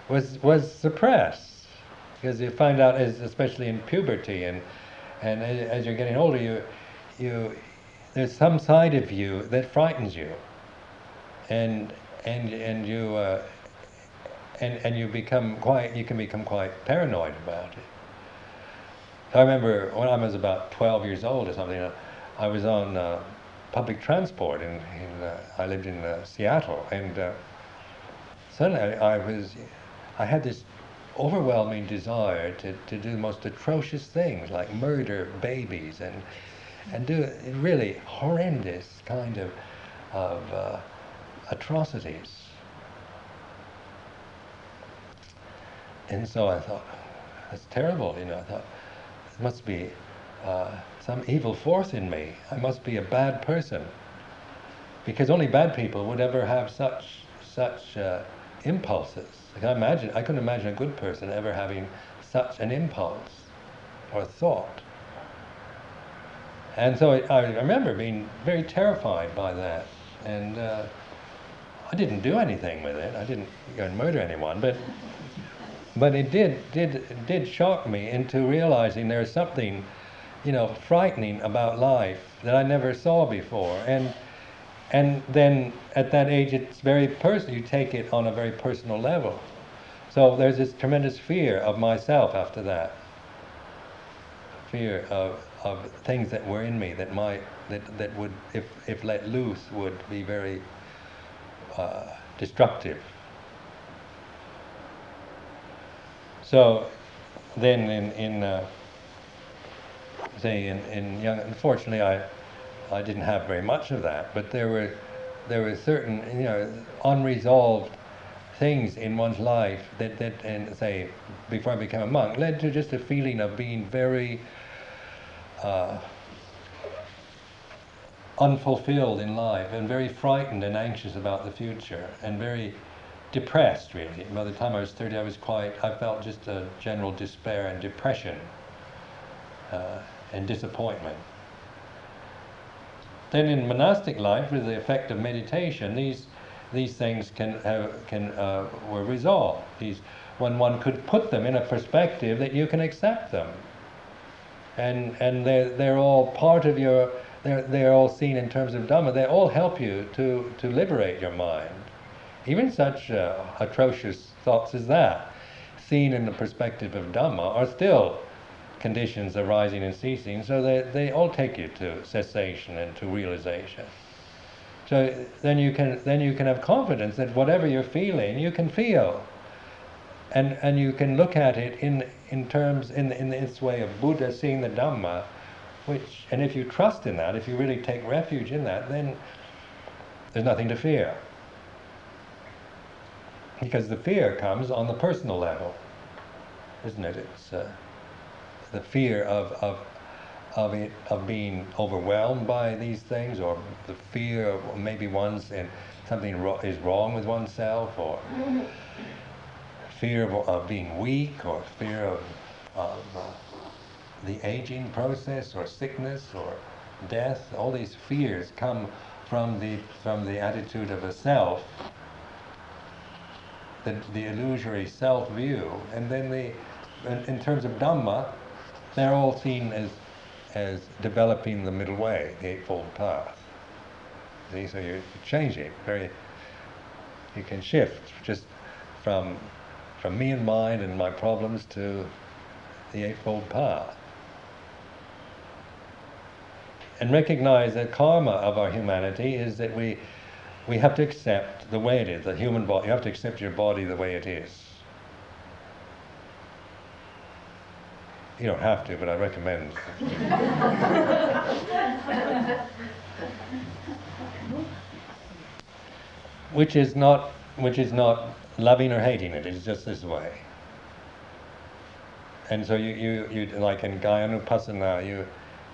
was, was suppressed. Because you find out, as, especially in puberty and, and as you're getting older, you, you, there's some side of you that frightens you. And, and, and you, uh, and, and you become quite, you can become quite paranoid about it. I remember when I was about 12 years old or something, uh, I was on uh, public transport in uh, I lived in uh, Seattle and uh, suddenly I, I, was, I had this overwhelming desire to, to do the most atrocious things like murder babies and, and do really horrendous kind of, of uh, atrocities. And so I thought, that's terrible, you know. I thought, there must be uh, some evil force in me. I must be a bad person. Because only bad people would ever have such, such uh, impulses. I can imagine, I couldn't imagine a good person ever having such an impulse or thought. And so I, I remember being very terrified by that. And uh, I didn't do anything with it. I didn't go and murder anyone, but but it did did did shock me into realizing there's something, you know, frightening about life that I never saw before. And and then at that age, it's very personal. You take it on a very personal level. So there's this tremendous fear of myself after that. Fear of of things that were in me that might that that would if if let loose would be very uh, destructive. So then in, in uh, say in, in young, unfortunately I, I didn't have very much of that, but there were, there were certain, you know, unresolved things in one's life that, that, and say, before I became a monk, led to just a feeling of being very uh, unfulfilled in life and very frightened and anxious about the future and very depressed, really. By the time I was 30, I was quite, I felt just a general despair and depression uh, and disappointment. Then in monastic life, with the effect of meditation, these these things can can uh, were resolved. These when one could put them in a perspective that you can accept them, and and they're they're all part of your they're they're all seen in terms of Dhamma. They all help you to to liberate your mind. Even such uh, atrocious thoughts as that, seen in the perspective of Dhamma, are still conditions arising and ceasing, so they, they all take you to cessation and to realization. So then you can then you can have confidence that whatever you're feeling, you can feel. And and you can look at it in in terms in in this way of Buddha seeing the Dhamma which, and if you trust in that, if you really take refuge in that, then there's nothing to fear. Because the fear comes on the personal level, isn't it? It's uh, the fear of, of, of, it, of being overwhelmed by these things, or the fear of maybe one's and something ro- is wrong with oneself, or fear of, of being weak, or fear of, of uh, the aging process, or sickness, or death. All these fears come from the from the attitude of a self the, the illusory self view, and then the, in, terms of Dhamma, they're all seen as, as developing the middle way, the Eightfold Path. See, so you're changing very, you can shift just from, from me and mine and my problems to the Eightfold Path. And recognize that karma of our humanity is that we we have to accept the way it is, the human body. You have to accept your body the way it is. You don't have to, but I recommend. which is not, which is not loving or hating it. It's just this way. And so you, you, you like in Kayanupassana, you,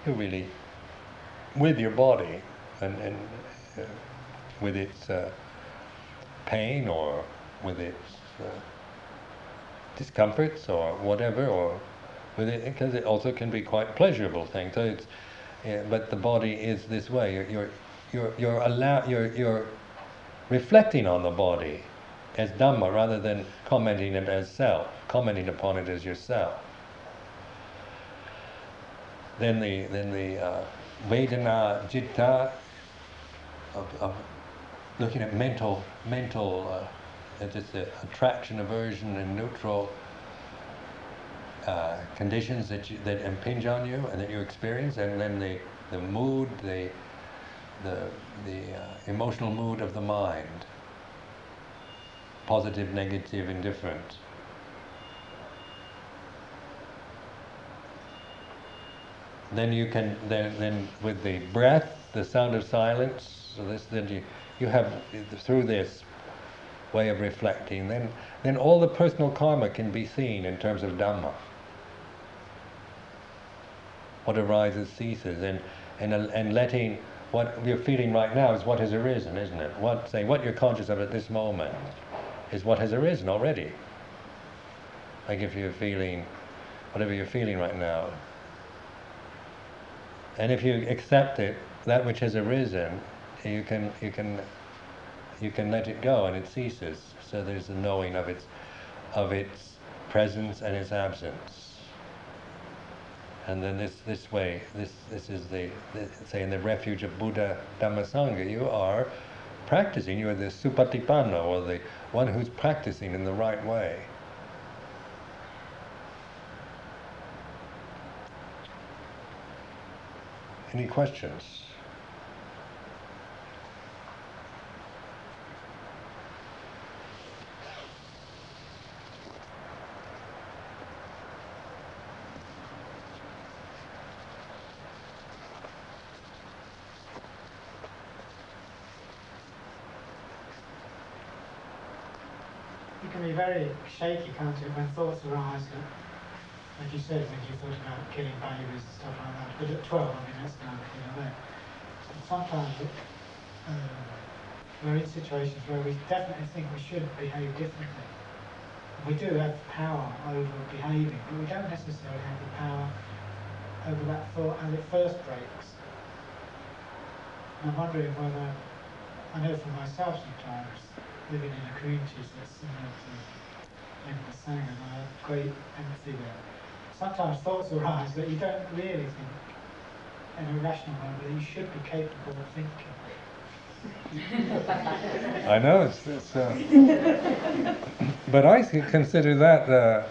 you really with your body and, and uh, with its uh, pain or with its uh, discomforts or whatever, or with it because it also can be quite pleasurable thing. So it's, yeah, but the body is this way. You're you're you're you're, allow, you're you're reflecting on the body as Dhamma rather than commenting it as self, commenting upon it as yourself. Then the then the uh, Vedana Citta of, of looking at mental, mental, uh, just the attraction, aversion, and neutral uh, conditions that you, that impinge on you and that you experience, and then the the mood, the the the uh, emotional mood of the mind, positive, negative, indifferent. Then you can then then with the breath, the sound of silence. So this then you you have through this way of reflecting, then then all the personal karma can be seen in terms of Dhamma. What arises ceases, and and and letting what you're feeling right now is what has arisen, isn't it? What say what you're conscious of at this moment is what has arisen already. Like if you're feeling whatever you're feeling right now. And if you accept it, that which has arisen you can you can you can let it go and it ceases. So there's a knowing of its of its presence and its absence. And then this this way, this this is the, the say in the refuge of Buddha Dhamma Sangha, you are practicing. You are the supatipanno, or the one who's practicing in the right way. Any questions?
You can be very shaky, can't it, when thoughts arise like you said, when you thought about killing babies and stuff like that. But at 12, I mean, that's now, you know, there. Sometimes it, um, we're in situations where we definitely think we should behave differently. We do have power over behaving, but we don't necessarily have the power over that thought as it first breaks. And I'm wondering whether, I know for myself sometimes, living in a community that's similar to Emma sang, and I have great empathy there. Sometimes thoughts arise that you don't really think in a rational way but you should be capable of thinking.
I know it's, it's uh, but I consider that uh,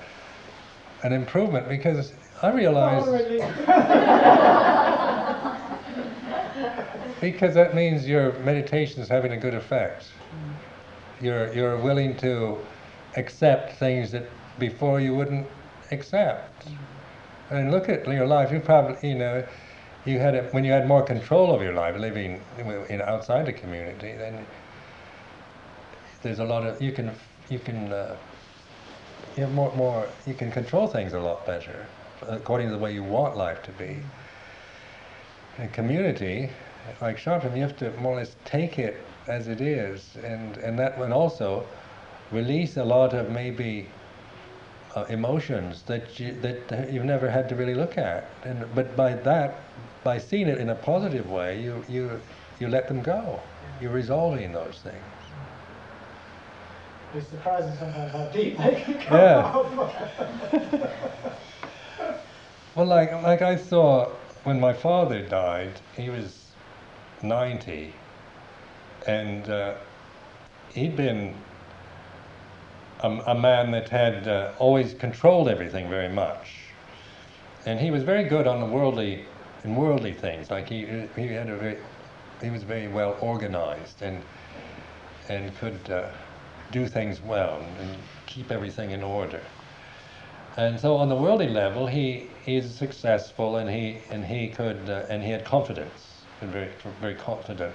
an improvement because I realize because that means your meditation is having a good effect. Mm you're you're willing to accept things that before you wouldn't accept. I mean, look at your life. You probably, you know, you had it when you had more control of your life, living in outside the community. Then there's a lot of you can you can uh, you have more more you can control things a lot better according to the way you want life to be. In community like Chithurst, you have to more or less take it as it is, and and that one also release a lot of maybe uh, emotions that you, that you've never had to really look at. And but by that, by seeing it in a positive way, you you you let them go. You're resolving those things.
It's surprising sometimes how deep they can go.
Yeah. well, like like I saw when my father died, he was 90, and uh, he'd been a, a man that had uh, always controlled everything very much. And he was very good on the worldly, in worldly things. Like he, he had a very, he was very well organized and, and could uh, do things well and keep everything in order. And so on the worldly level, he is successful and he, and he could, uh, and he had confidence, and very, very confident.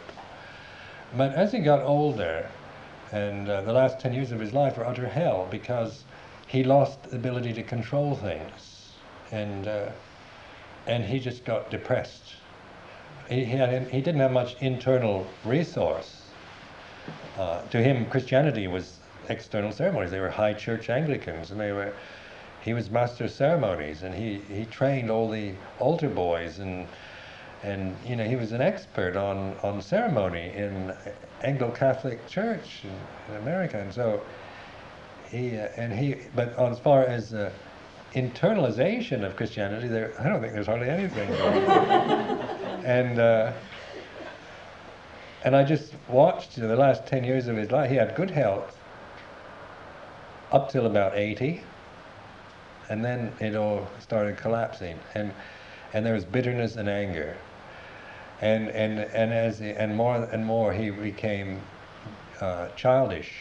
But as he got older, and uh, the last 10 years of his life were utter hell because he lost the ability to control things. And, uh, and he just got depressed. He, had, he didn't have much internal resource. Uh, to him, Christianity was external ceremonies. They were high church Anglicans, and they were. He was master of ceremonies, and he, he trained all the altar boys and and you know he was an expert on, on ceremony in Anglo-Catholic Church in, in America, and so he uh, and he. But as far as uh, internalization of Christianity, there I don't think there's hardly anything. and uh, and I just watched you know, the last ten years of his life. He had good health up till about eighty, and then it all started collapsing, and and there was bitterness and anger and and and as and more and more he became uh, childish.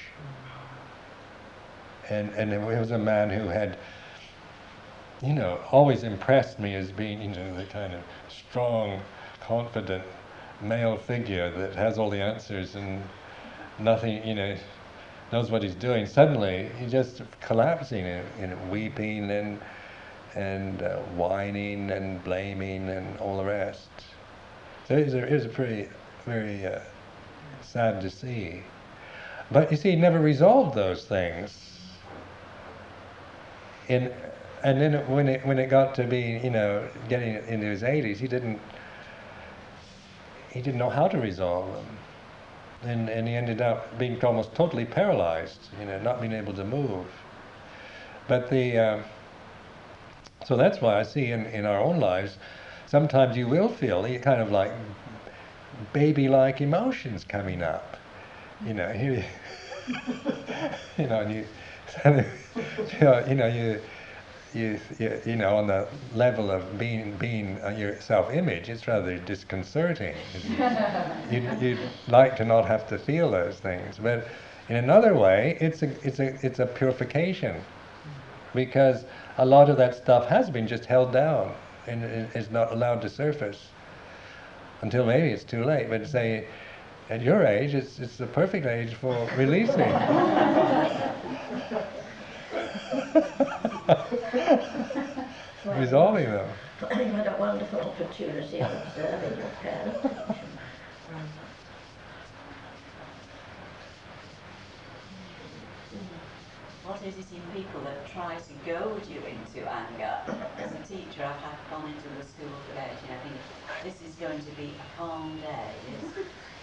And and he was a man who had, you know, always impressed me as being you know the kind of strong, confident male figure that has all the answers and nothing, you know, knows what he's doing. Suddenly, he's just collapsing and, and weeping and and uh, whining and blaming and all the rest. So it was a, a pretty, very uh, sad to see. But you see, he never resolved those things. In, and then when it, when it got to be, you know, getting into his 80s, he didn't, he didn't know how to resolve them. And, and he ended up being almost totally paralyzed, you know, not being able to move. But the, uh, so that's why I see in, in our own lives, sometimes you will feel kind of like baby-like emotions coming up. You know, you, you know, and you, you know, you, you, you, you know, on the level of being being uh, your self-image, it's rather disconcerting. you'd, you'd like to not have to feel those things, but in another way, it's a it's a it's a purification, because a lot of that stuff has been just held down and is not allowed to surface until maybe it's too late. But say, at your age, it's, it's the perfect age for releasing. Resolving them.
Think had a wonderful opportunity of observing your parents.
What is it in people that try to goad you into anger? As a teacher, I've had gone into the school today, and I think this is going to be a calm day.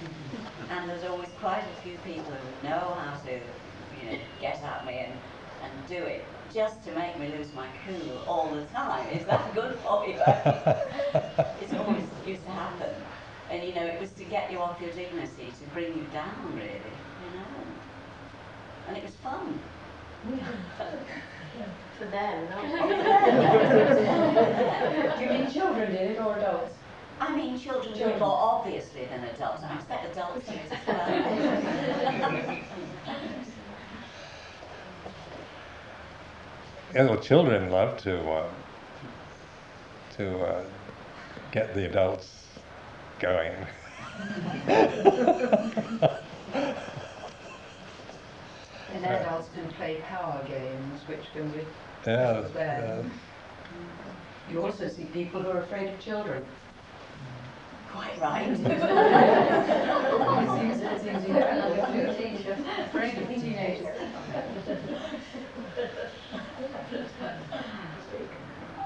and there's always quite a few people who know how to, you know, get at me and, and do it just to make me lose my cool all the time. Is that good for you? it's always used to happen. And you know, it was to get you off your dignity, to bring you down, really, you know. And it was fun.
For them, not
Do you mean children did it or adults?
I mean, children do it more obviously than adults. I expect adults do it as well.
yeah, well, children love to uh, to uh, get the adults going.
And adults can play power games, which can be
Yeah,
bad.
uh,
You also see people who are afraid of children.
Quite right.
It seems, it seems incredible. Afraid of teenagers.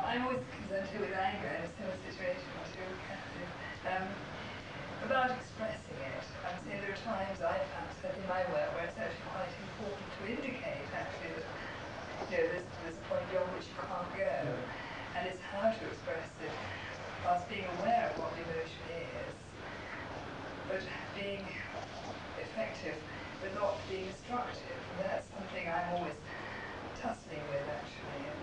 I'm always concerned too with anger in a similar situation to Catherine, um, about expressing it. I'm saying there are times I've found, certainly in my work, where it's actually quite important to indicate actually that you know, there's, there's a point beyond which you can't go, and it's how to express it whilst being aware of what the emotion is, but being effective, but not being destructive. And that's something I'm always tussling with actually. And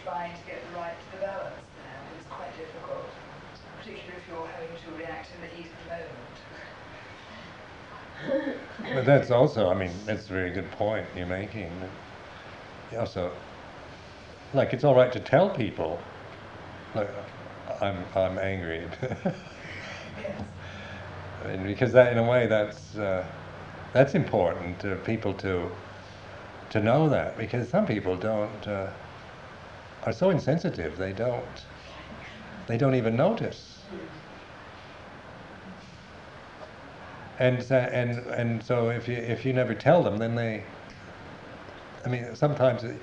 trying to get the right the balance there is quite difficult, particularly if you're having to react in the heat of the moment.
But that's also, I mean, that's a very good point you're making. You Also, like it's all right to tell people, like I'm I'm angry, because that in a way that's uh, that's important to people to to know that because some people don't uh, are so insensitive they don't they don't even notice. And so, and and so if you if you never tell them, then they. I mean, sometimes, it-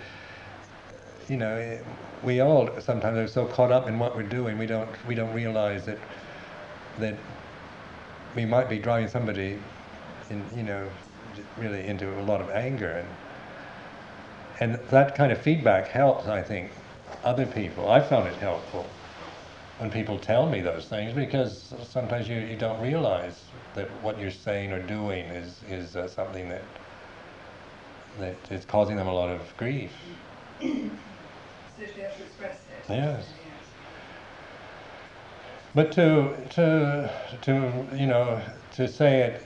you know, eh, we all sometimes are so caught up in what we're doing, we don't we don't realize that that we might be driving somebody, in you know, really into a lot of anger and. And that kind of feedback helps, I think, other people. I found it helpful when people tell me those things because sometimes you, you don't realize that what you're saying or doing is, is uh, something that that is causing them a lot of grief.
So you have to express it.
Yes. But to to to you know to say it,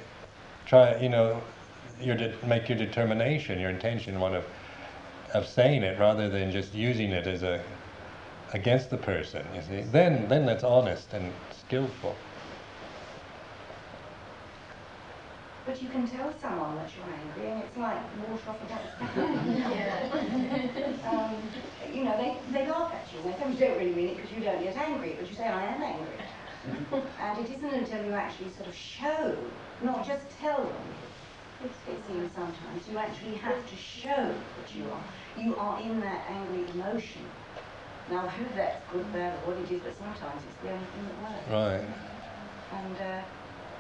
try you know, your de- make your determination, your intention one of of saying it rather than just using it as a against the person. You see, then then that's honest and skillful.
But you can tell someone that you're angry, and it's like water off a duck's back. um, you know, they, they laugh at you, and they say, you don't really mean it because you don't get angry, but you say, I am angry. and it isn't until you actually sort of show, not just tell them, it, it seems sometimes, you actually have to show that you are. You are in that angry emotion. Now, whether that's good, bad, or what it is, but sometimes it's the only thing that works.
Right.
And uh,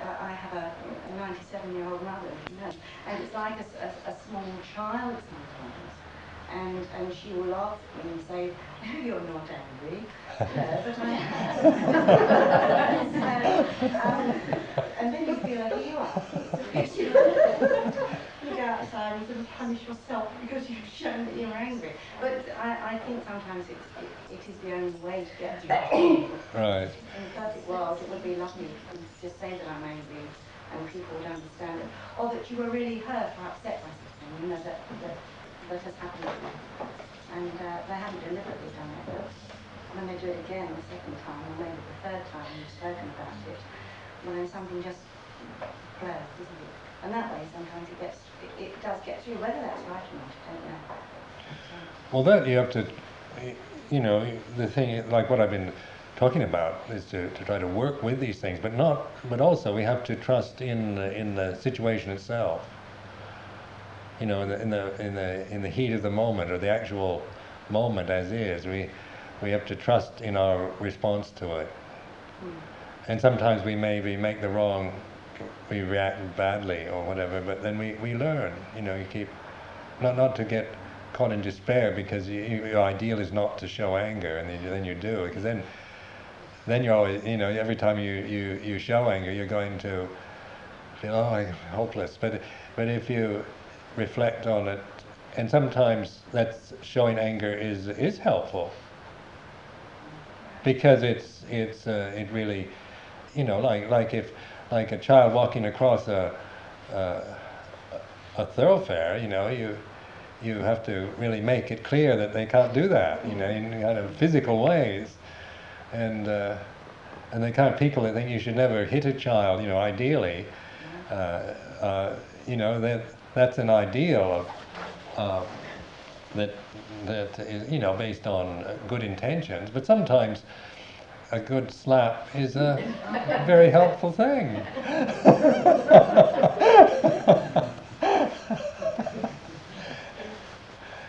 uh, I have a 97-year-old mother, you know, and it's like a small child sometimes. And, and she will laugh at me and say, no, you're not angry. No, but I am. so, um, and then you feel like you are. A pity. you go outside and sort of punish yourself because you've shown that you're angry. But I, I think sometimes it's, it, it is the only way to get through.
Right.
In a perfect world, it would be lovely just say that I'm angry and people would understand it. Or that you were really hurt or upset by something, you know, that, that, that has happened. And uh, they haven't deliberately done it, but when they do it again the second time, or maybe the third time you've spoken about it, well then something just grows, isn't it? And that way sometimes it gets, it, it does get through, whether that's right or not, I don't know.
Well, that you have to, you know, the thing, like what I've been talking about, is to, to try to work with these things, but not, but also we have to trust in the, in the situation itself. You know, in the, in the in the in the heat of the moment or the actual moment as is, we we have to trust in our response to it. Hmm. And sometimes we maybe make the wrong, we react badly or whatever, but then we, we learn. You know, you keep not not to get caught in despair because you, your ideal is not to show anger, and then you, then you do because then then you're always you know every time you, you, you show anger you're going to feel oh I'm hopeless. But but if you reflect on it, and sometimes that's showing anger is is helpful because it's it's uh, it really you know like like if like a child walking across a uh, a thoroughfare you know you you have to really make it clear that they can't do that you know in kind of physical ways and uh, and the kind of people that think you should never hit a child, you know, ideally, uh, uh, you know, that that's an ideal of that that is, you know, based on good intentions. But sometimes a good slap is a very helpful thing.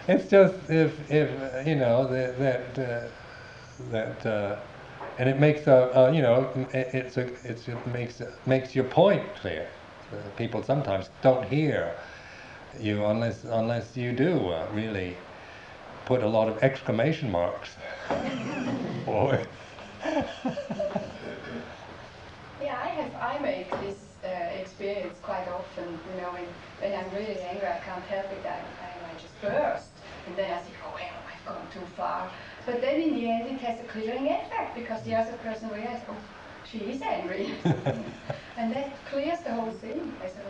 it's just if if you know that that uh, that uh, and it makes a uh, you know it, it's a it's, it makes makes your point clear. Uh, people sometimes don't hear you unless unless you do uh, really put a lot of exclamation marks forward.
Yeah, I have. I make this uh, experience quite often. You know, when, when I'm really angry, I can't help it. I, I, I just burst, and then I think, oh well, gone too far. But then in the end, it has a clearing effect because the other person realizes, oh, she is angry, and that clears the whole thing. as a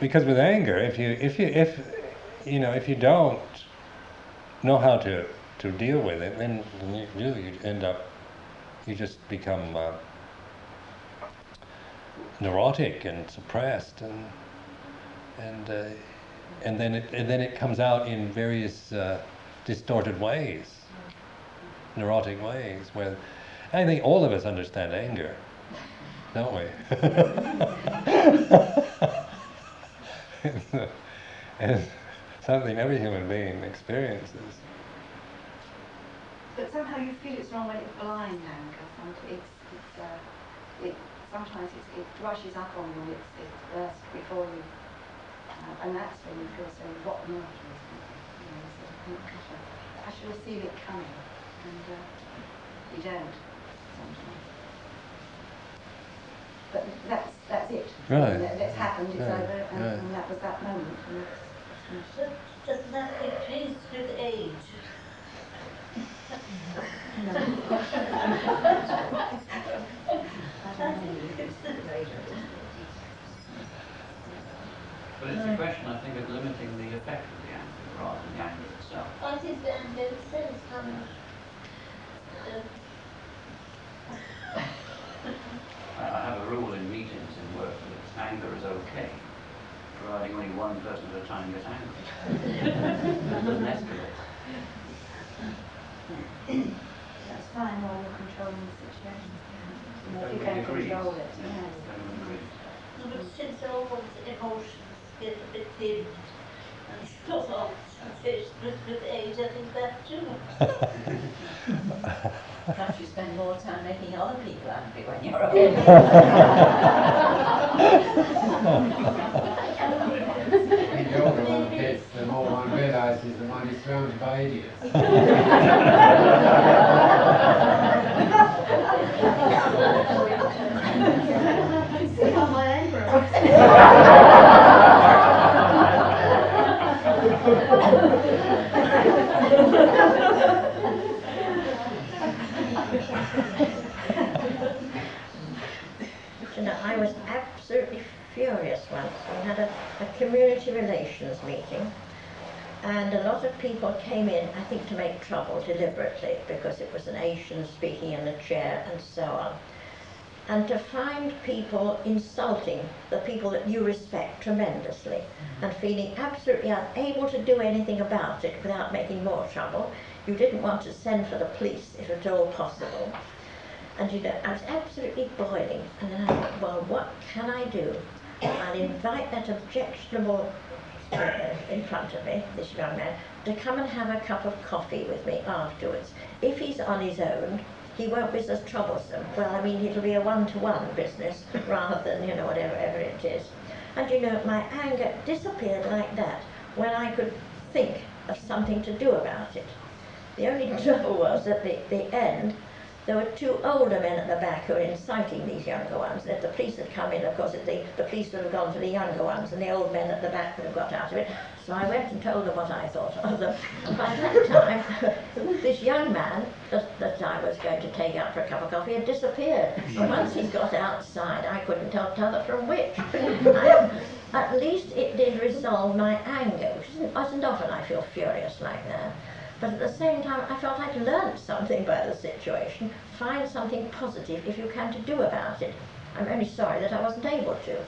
because with anger, if you if you if you know if you don't know how to to deal with it, then you really you end up you just become uh, neurotic and suppressed and and uh, and then it and then it comes out in various uh, distorted ways, neurotic ways. Where I think all of us understand anger, don't we? it's, it's something every human being experiences.
But somehow you feel it's wrong when it's blind anger. It's, it's, uh, it, sometimes it's, it rushes up on you, it's, it's burst before you. Uh, and that's when you feel so rotten out. or something, You know, sort of think, gosh, I, I should have seen it coming. And uh, you don't sometimes. But that's, that's it.
Right.
That- That's happened, it's
Right,
over, and,
right.
and that was that moment. And that's, that's finished.
Does does that increase with age? I think it's the
But it's a question, I think, of limiting the effect of the anger rather than the anger itself.
What is the anger itself coming? Uh,
I, I have a rule in meetings in work that anger is okay, providing only one person at a time gets angry. It doesn't escalate.
That's fine while you're controlling the situation. You know, if you can control it, yes.
Everyone agrees.
no, but since all emotions get a bit dim and stuff off with, with age, I think that too.
Perhaps you spend more time making other people angry when you're old.
The older one gets, the more one realises that one is surrounded by idiots.
See how my anger
You know, I was absolutely furious once. We had a, a community relations meeting, and a lot of people came in, I think, to make trouble deliberately because it was an Asian speaking in the chair and so on. And to find people insulting the people that you respect tremendously mm-hmm. and feeling absolutely unable to do anything about it without making more trouble. You didn't want to send for the police if at all possible. And you know, I was absolutely boiling. And then I thought, well, what can I do? I'll invite that objectionable uh, in front of me, this young man, to come and have a cup of coffee with me afterwards. If he's on his own, he won't be as troublesome. Well, I mean, it'll be a one-to-one business rather than, you know, whatever, whatever it is. And you know, my anger disappeared like that when I could think of something to do about it. The only trouble was at the, the end, there were two older men at the back who were inciting these younger ones. If the police had come in, of course, the, the police would have gone to the younger ones, and the old men at the back would have got out of it. So I went and told them what I thought of them. And by that time, this young man that, that I was going to take out for a cup of coffee had disappeared. And once he got outside, I couldn't tell t'other from which. I, at least it did resolve my anger, which isn't, wasn't often I feel furious like that. But at the same time, I felt I'd learned something by the situation. Find something positive, if you can, to do about it. I'm only sorry that I wasn't able to.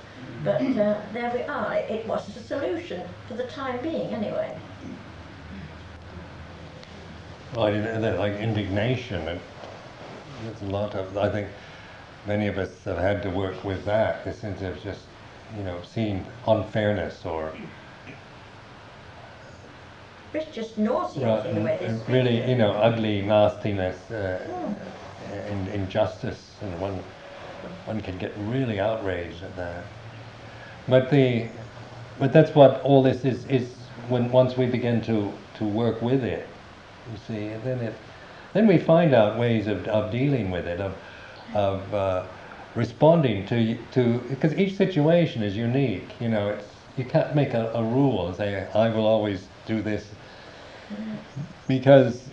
But uh, there we are. It was a solution for the time being, anyway.
Well, I- I- like indignation, there's a lot of, I think many of us have had to work with that, the sense of just, you know, seeing unfairness or
It's just nauseating
Right,
the way
and-
this
really, you know, ugly nastiness, uh, and injustice, and one, one can get really outraged at that. But the, but that's what all this is, is when, once we begin to, to work with it, you see, and then it, then we find out ways of, of dealing with it, of, of uh, responding to, to, because each situation is unique, you know, it's, you can't make a, a rule and say, I will always do this. Because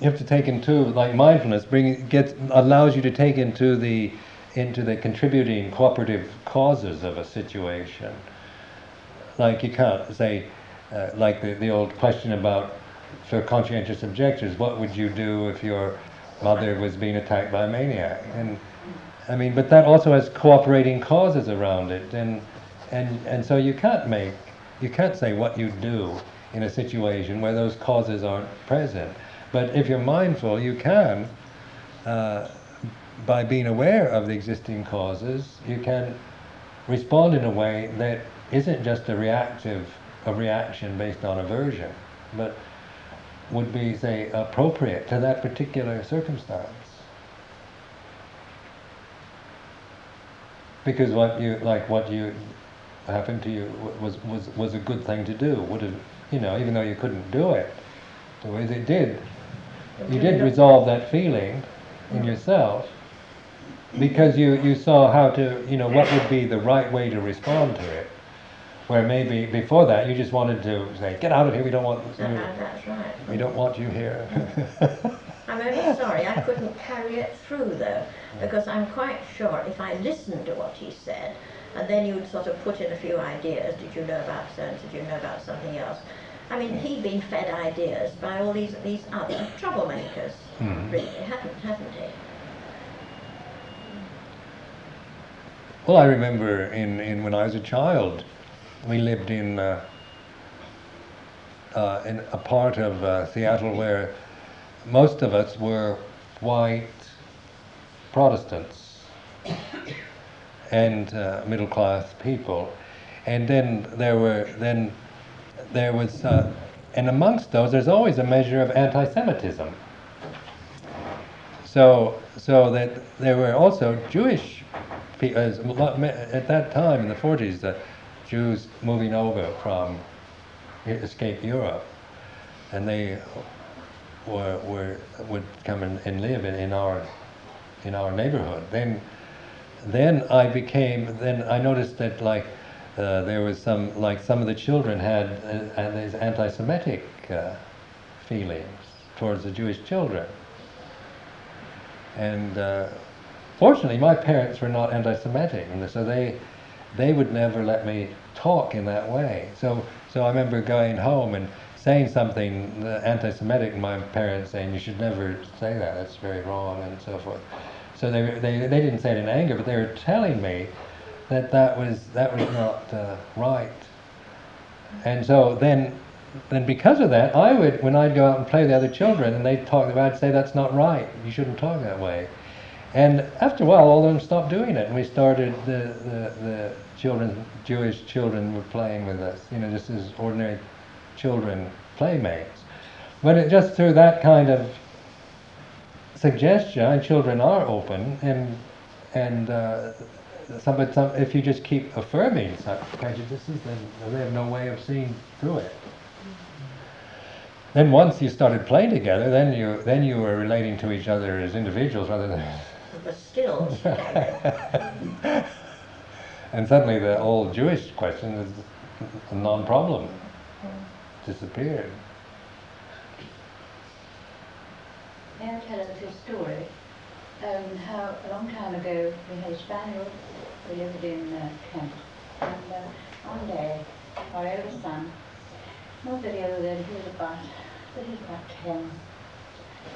you have to take into like mindfulness bring gets allows you to take into the into the contributing cooperative causes of a situation. Like you can't say uh, like the, the old question about for conscientious objectors what would you do if your mother was being attacked by a maniac? And I mean but that also has cooperating causes around it. And and and so you can't make you can't say what you do in a situation where those causes aren't present. But if you're mindful, you can, uh, by being aware of the existing causes, you can respond in a way that isn't just a reactive, a reaction based on aversion, but would be, say, appropriate to that particular circumstance. Because what you, like what you, happened to you was, was, was a good thing to do, would have you know, even though you couldn't do it the way they did, you did resolve that feeling in yourself because you, you saw how to, you know, what would be the right way to respond to it. Where maybe before that you just wanted to say, get out of here, we don't want you,
Uh, that's right.
we don't want you here.
I'm only sorry I couldn't carry it through though, because I'm quite sure if I listened to what he said, and then you'd sort of put in a few ideas, did you know about so did you know about something else? I mean, he'd been fed ideas by all these, these other troublemakers,
Mhm.
really, hadn't, hadn't he?
Well, I remember in, in when I was a child, we lived in, uh, uh, in a part of uh, Seattle where most of us were white Protestants and uh, middle class people, and then there were then there was uh, and amongst those there's always a measure of anti-Semitism. So so that there were also Jewish people at that time in the 40s, the Jews moving over from escape Europe, and they were, were would come and, and live in, in our in our neighborhood. Then then I became then I noticed that like uh, there was some like some of the children had uh, these anti-Semitic uh, feelings towards the Jewish children, and uh, fortunately my parents were not anti-Semitic, and so they they would never let me talk in that way. So so I remember going home and saying something uh, anti-Semitic, and my parents saying you should never say that. That's very wrong, and so forth. So they, they, they didn't say it in anger, but they were telling me that that was, that was not uh, right. And so then, then because of that, I would, when I'd go out and play with the other children and they'd talk, I'd say, that's not right, you shouldn't talk that way. And after a while, all of them stopped doing it, and we started, the, the, the children, Jewish children were playing with us, you know, just as ordinary children, playmates. But it, just through that kind of suggestion, and children are open, and and uh, some, but some, if you just keep affirming such prejudices, then they have no way of seeing through it. Then once you started playing together, then you then you were relating to each other as individuals rather than.
The skills.
and suddenly the old Jewish question is a non-problem, disappeared.
I tell a little story? Um, how a long time ago we had a spaniel We lived in uh, Kent. And uh, one day our eldest son, not very other than he was about he was about 10.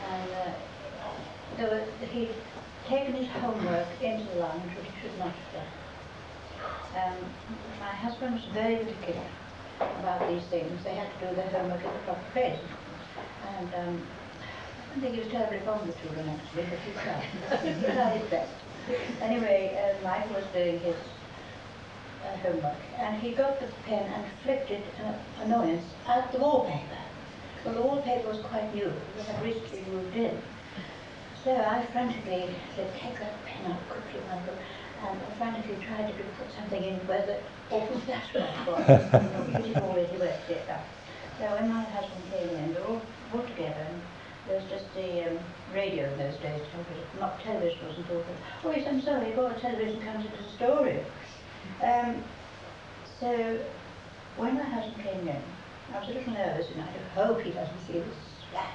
And uh, there were, he'd taken his homework into the lounge, which he should not have done. Um, my husband was very particular about these things. They had to do their homework in the proper place. And um, I don't think he was terribly fond of the children actually, but he tried. he tried his best. Anyway, uh, Michael was doing his uh, homework and he got the pen and flicked it, uh, annoyance, at the wallpaper. Well, the wallpaper was quite new. It had recently moved in. So I frantically said, take that pen out quickly, Michael. And I frantically tried to put something in where the awful flash light was. It already worked it out. So when my husband came in, they were all, all together and there was just the um, radio in those days, not television wasn't talking. Oh yes, I'm sorry, before television comes into the story. Um, so when my husband came in, I was a little nervous and I hope he doesn't see this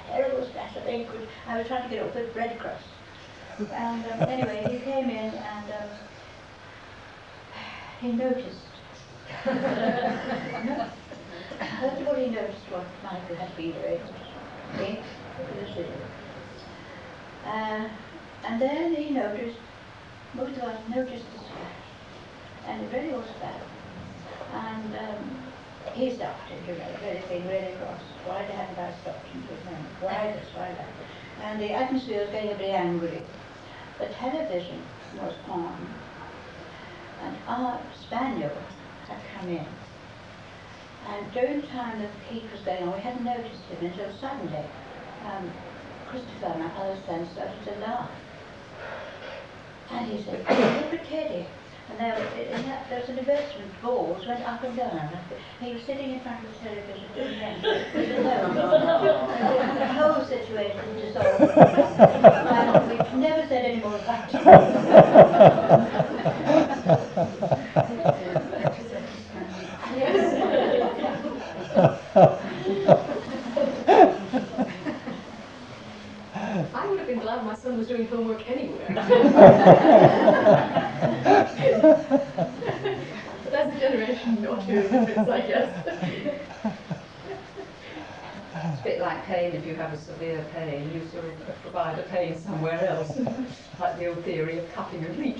terrible splash of ink. I was trying to get off with bread crust. And um, anyway, he came in and um, he noticed. no, First of all, he noticed what Michael had been doing. Ink, it was little. Uh, and then he noticed, most of us noticed the splash. And it really was bad. And um, he started, you know, really being really cross. Why hadn't I stopped him to him? Why this, why that? And the atmosphere was getting a bit angry. The television was on, and our spaniel had come in. And during the time that the heat was going on, we hadn't noticed him until suddenly um, Christopher, my other son, started to laugh. And he said, look at Teddy. And there, in that, there was an investment, balls went up and down. He was sitting in front of the television the. Whole situation dissolved. And we've never said any more about
I would have been glad my son was doing homework anywhere. but that's a generation or two difference, I guess.
It's a bit like pain, if you have a severe pain, you sort provide the pain somewhere else, like the old theory of cupping and leeches.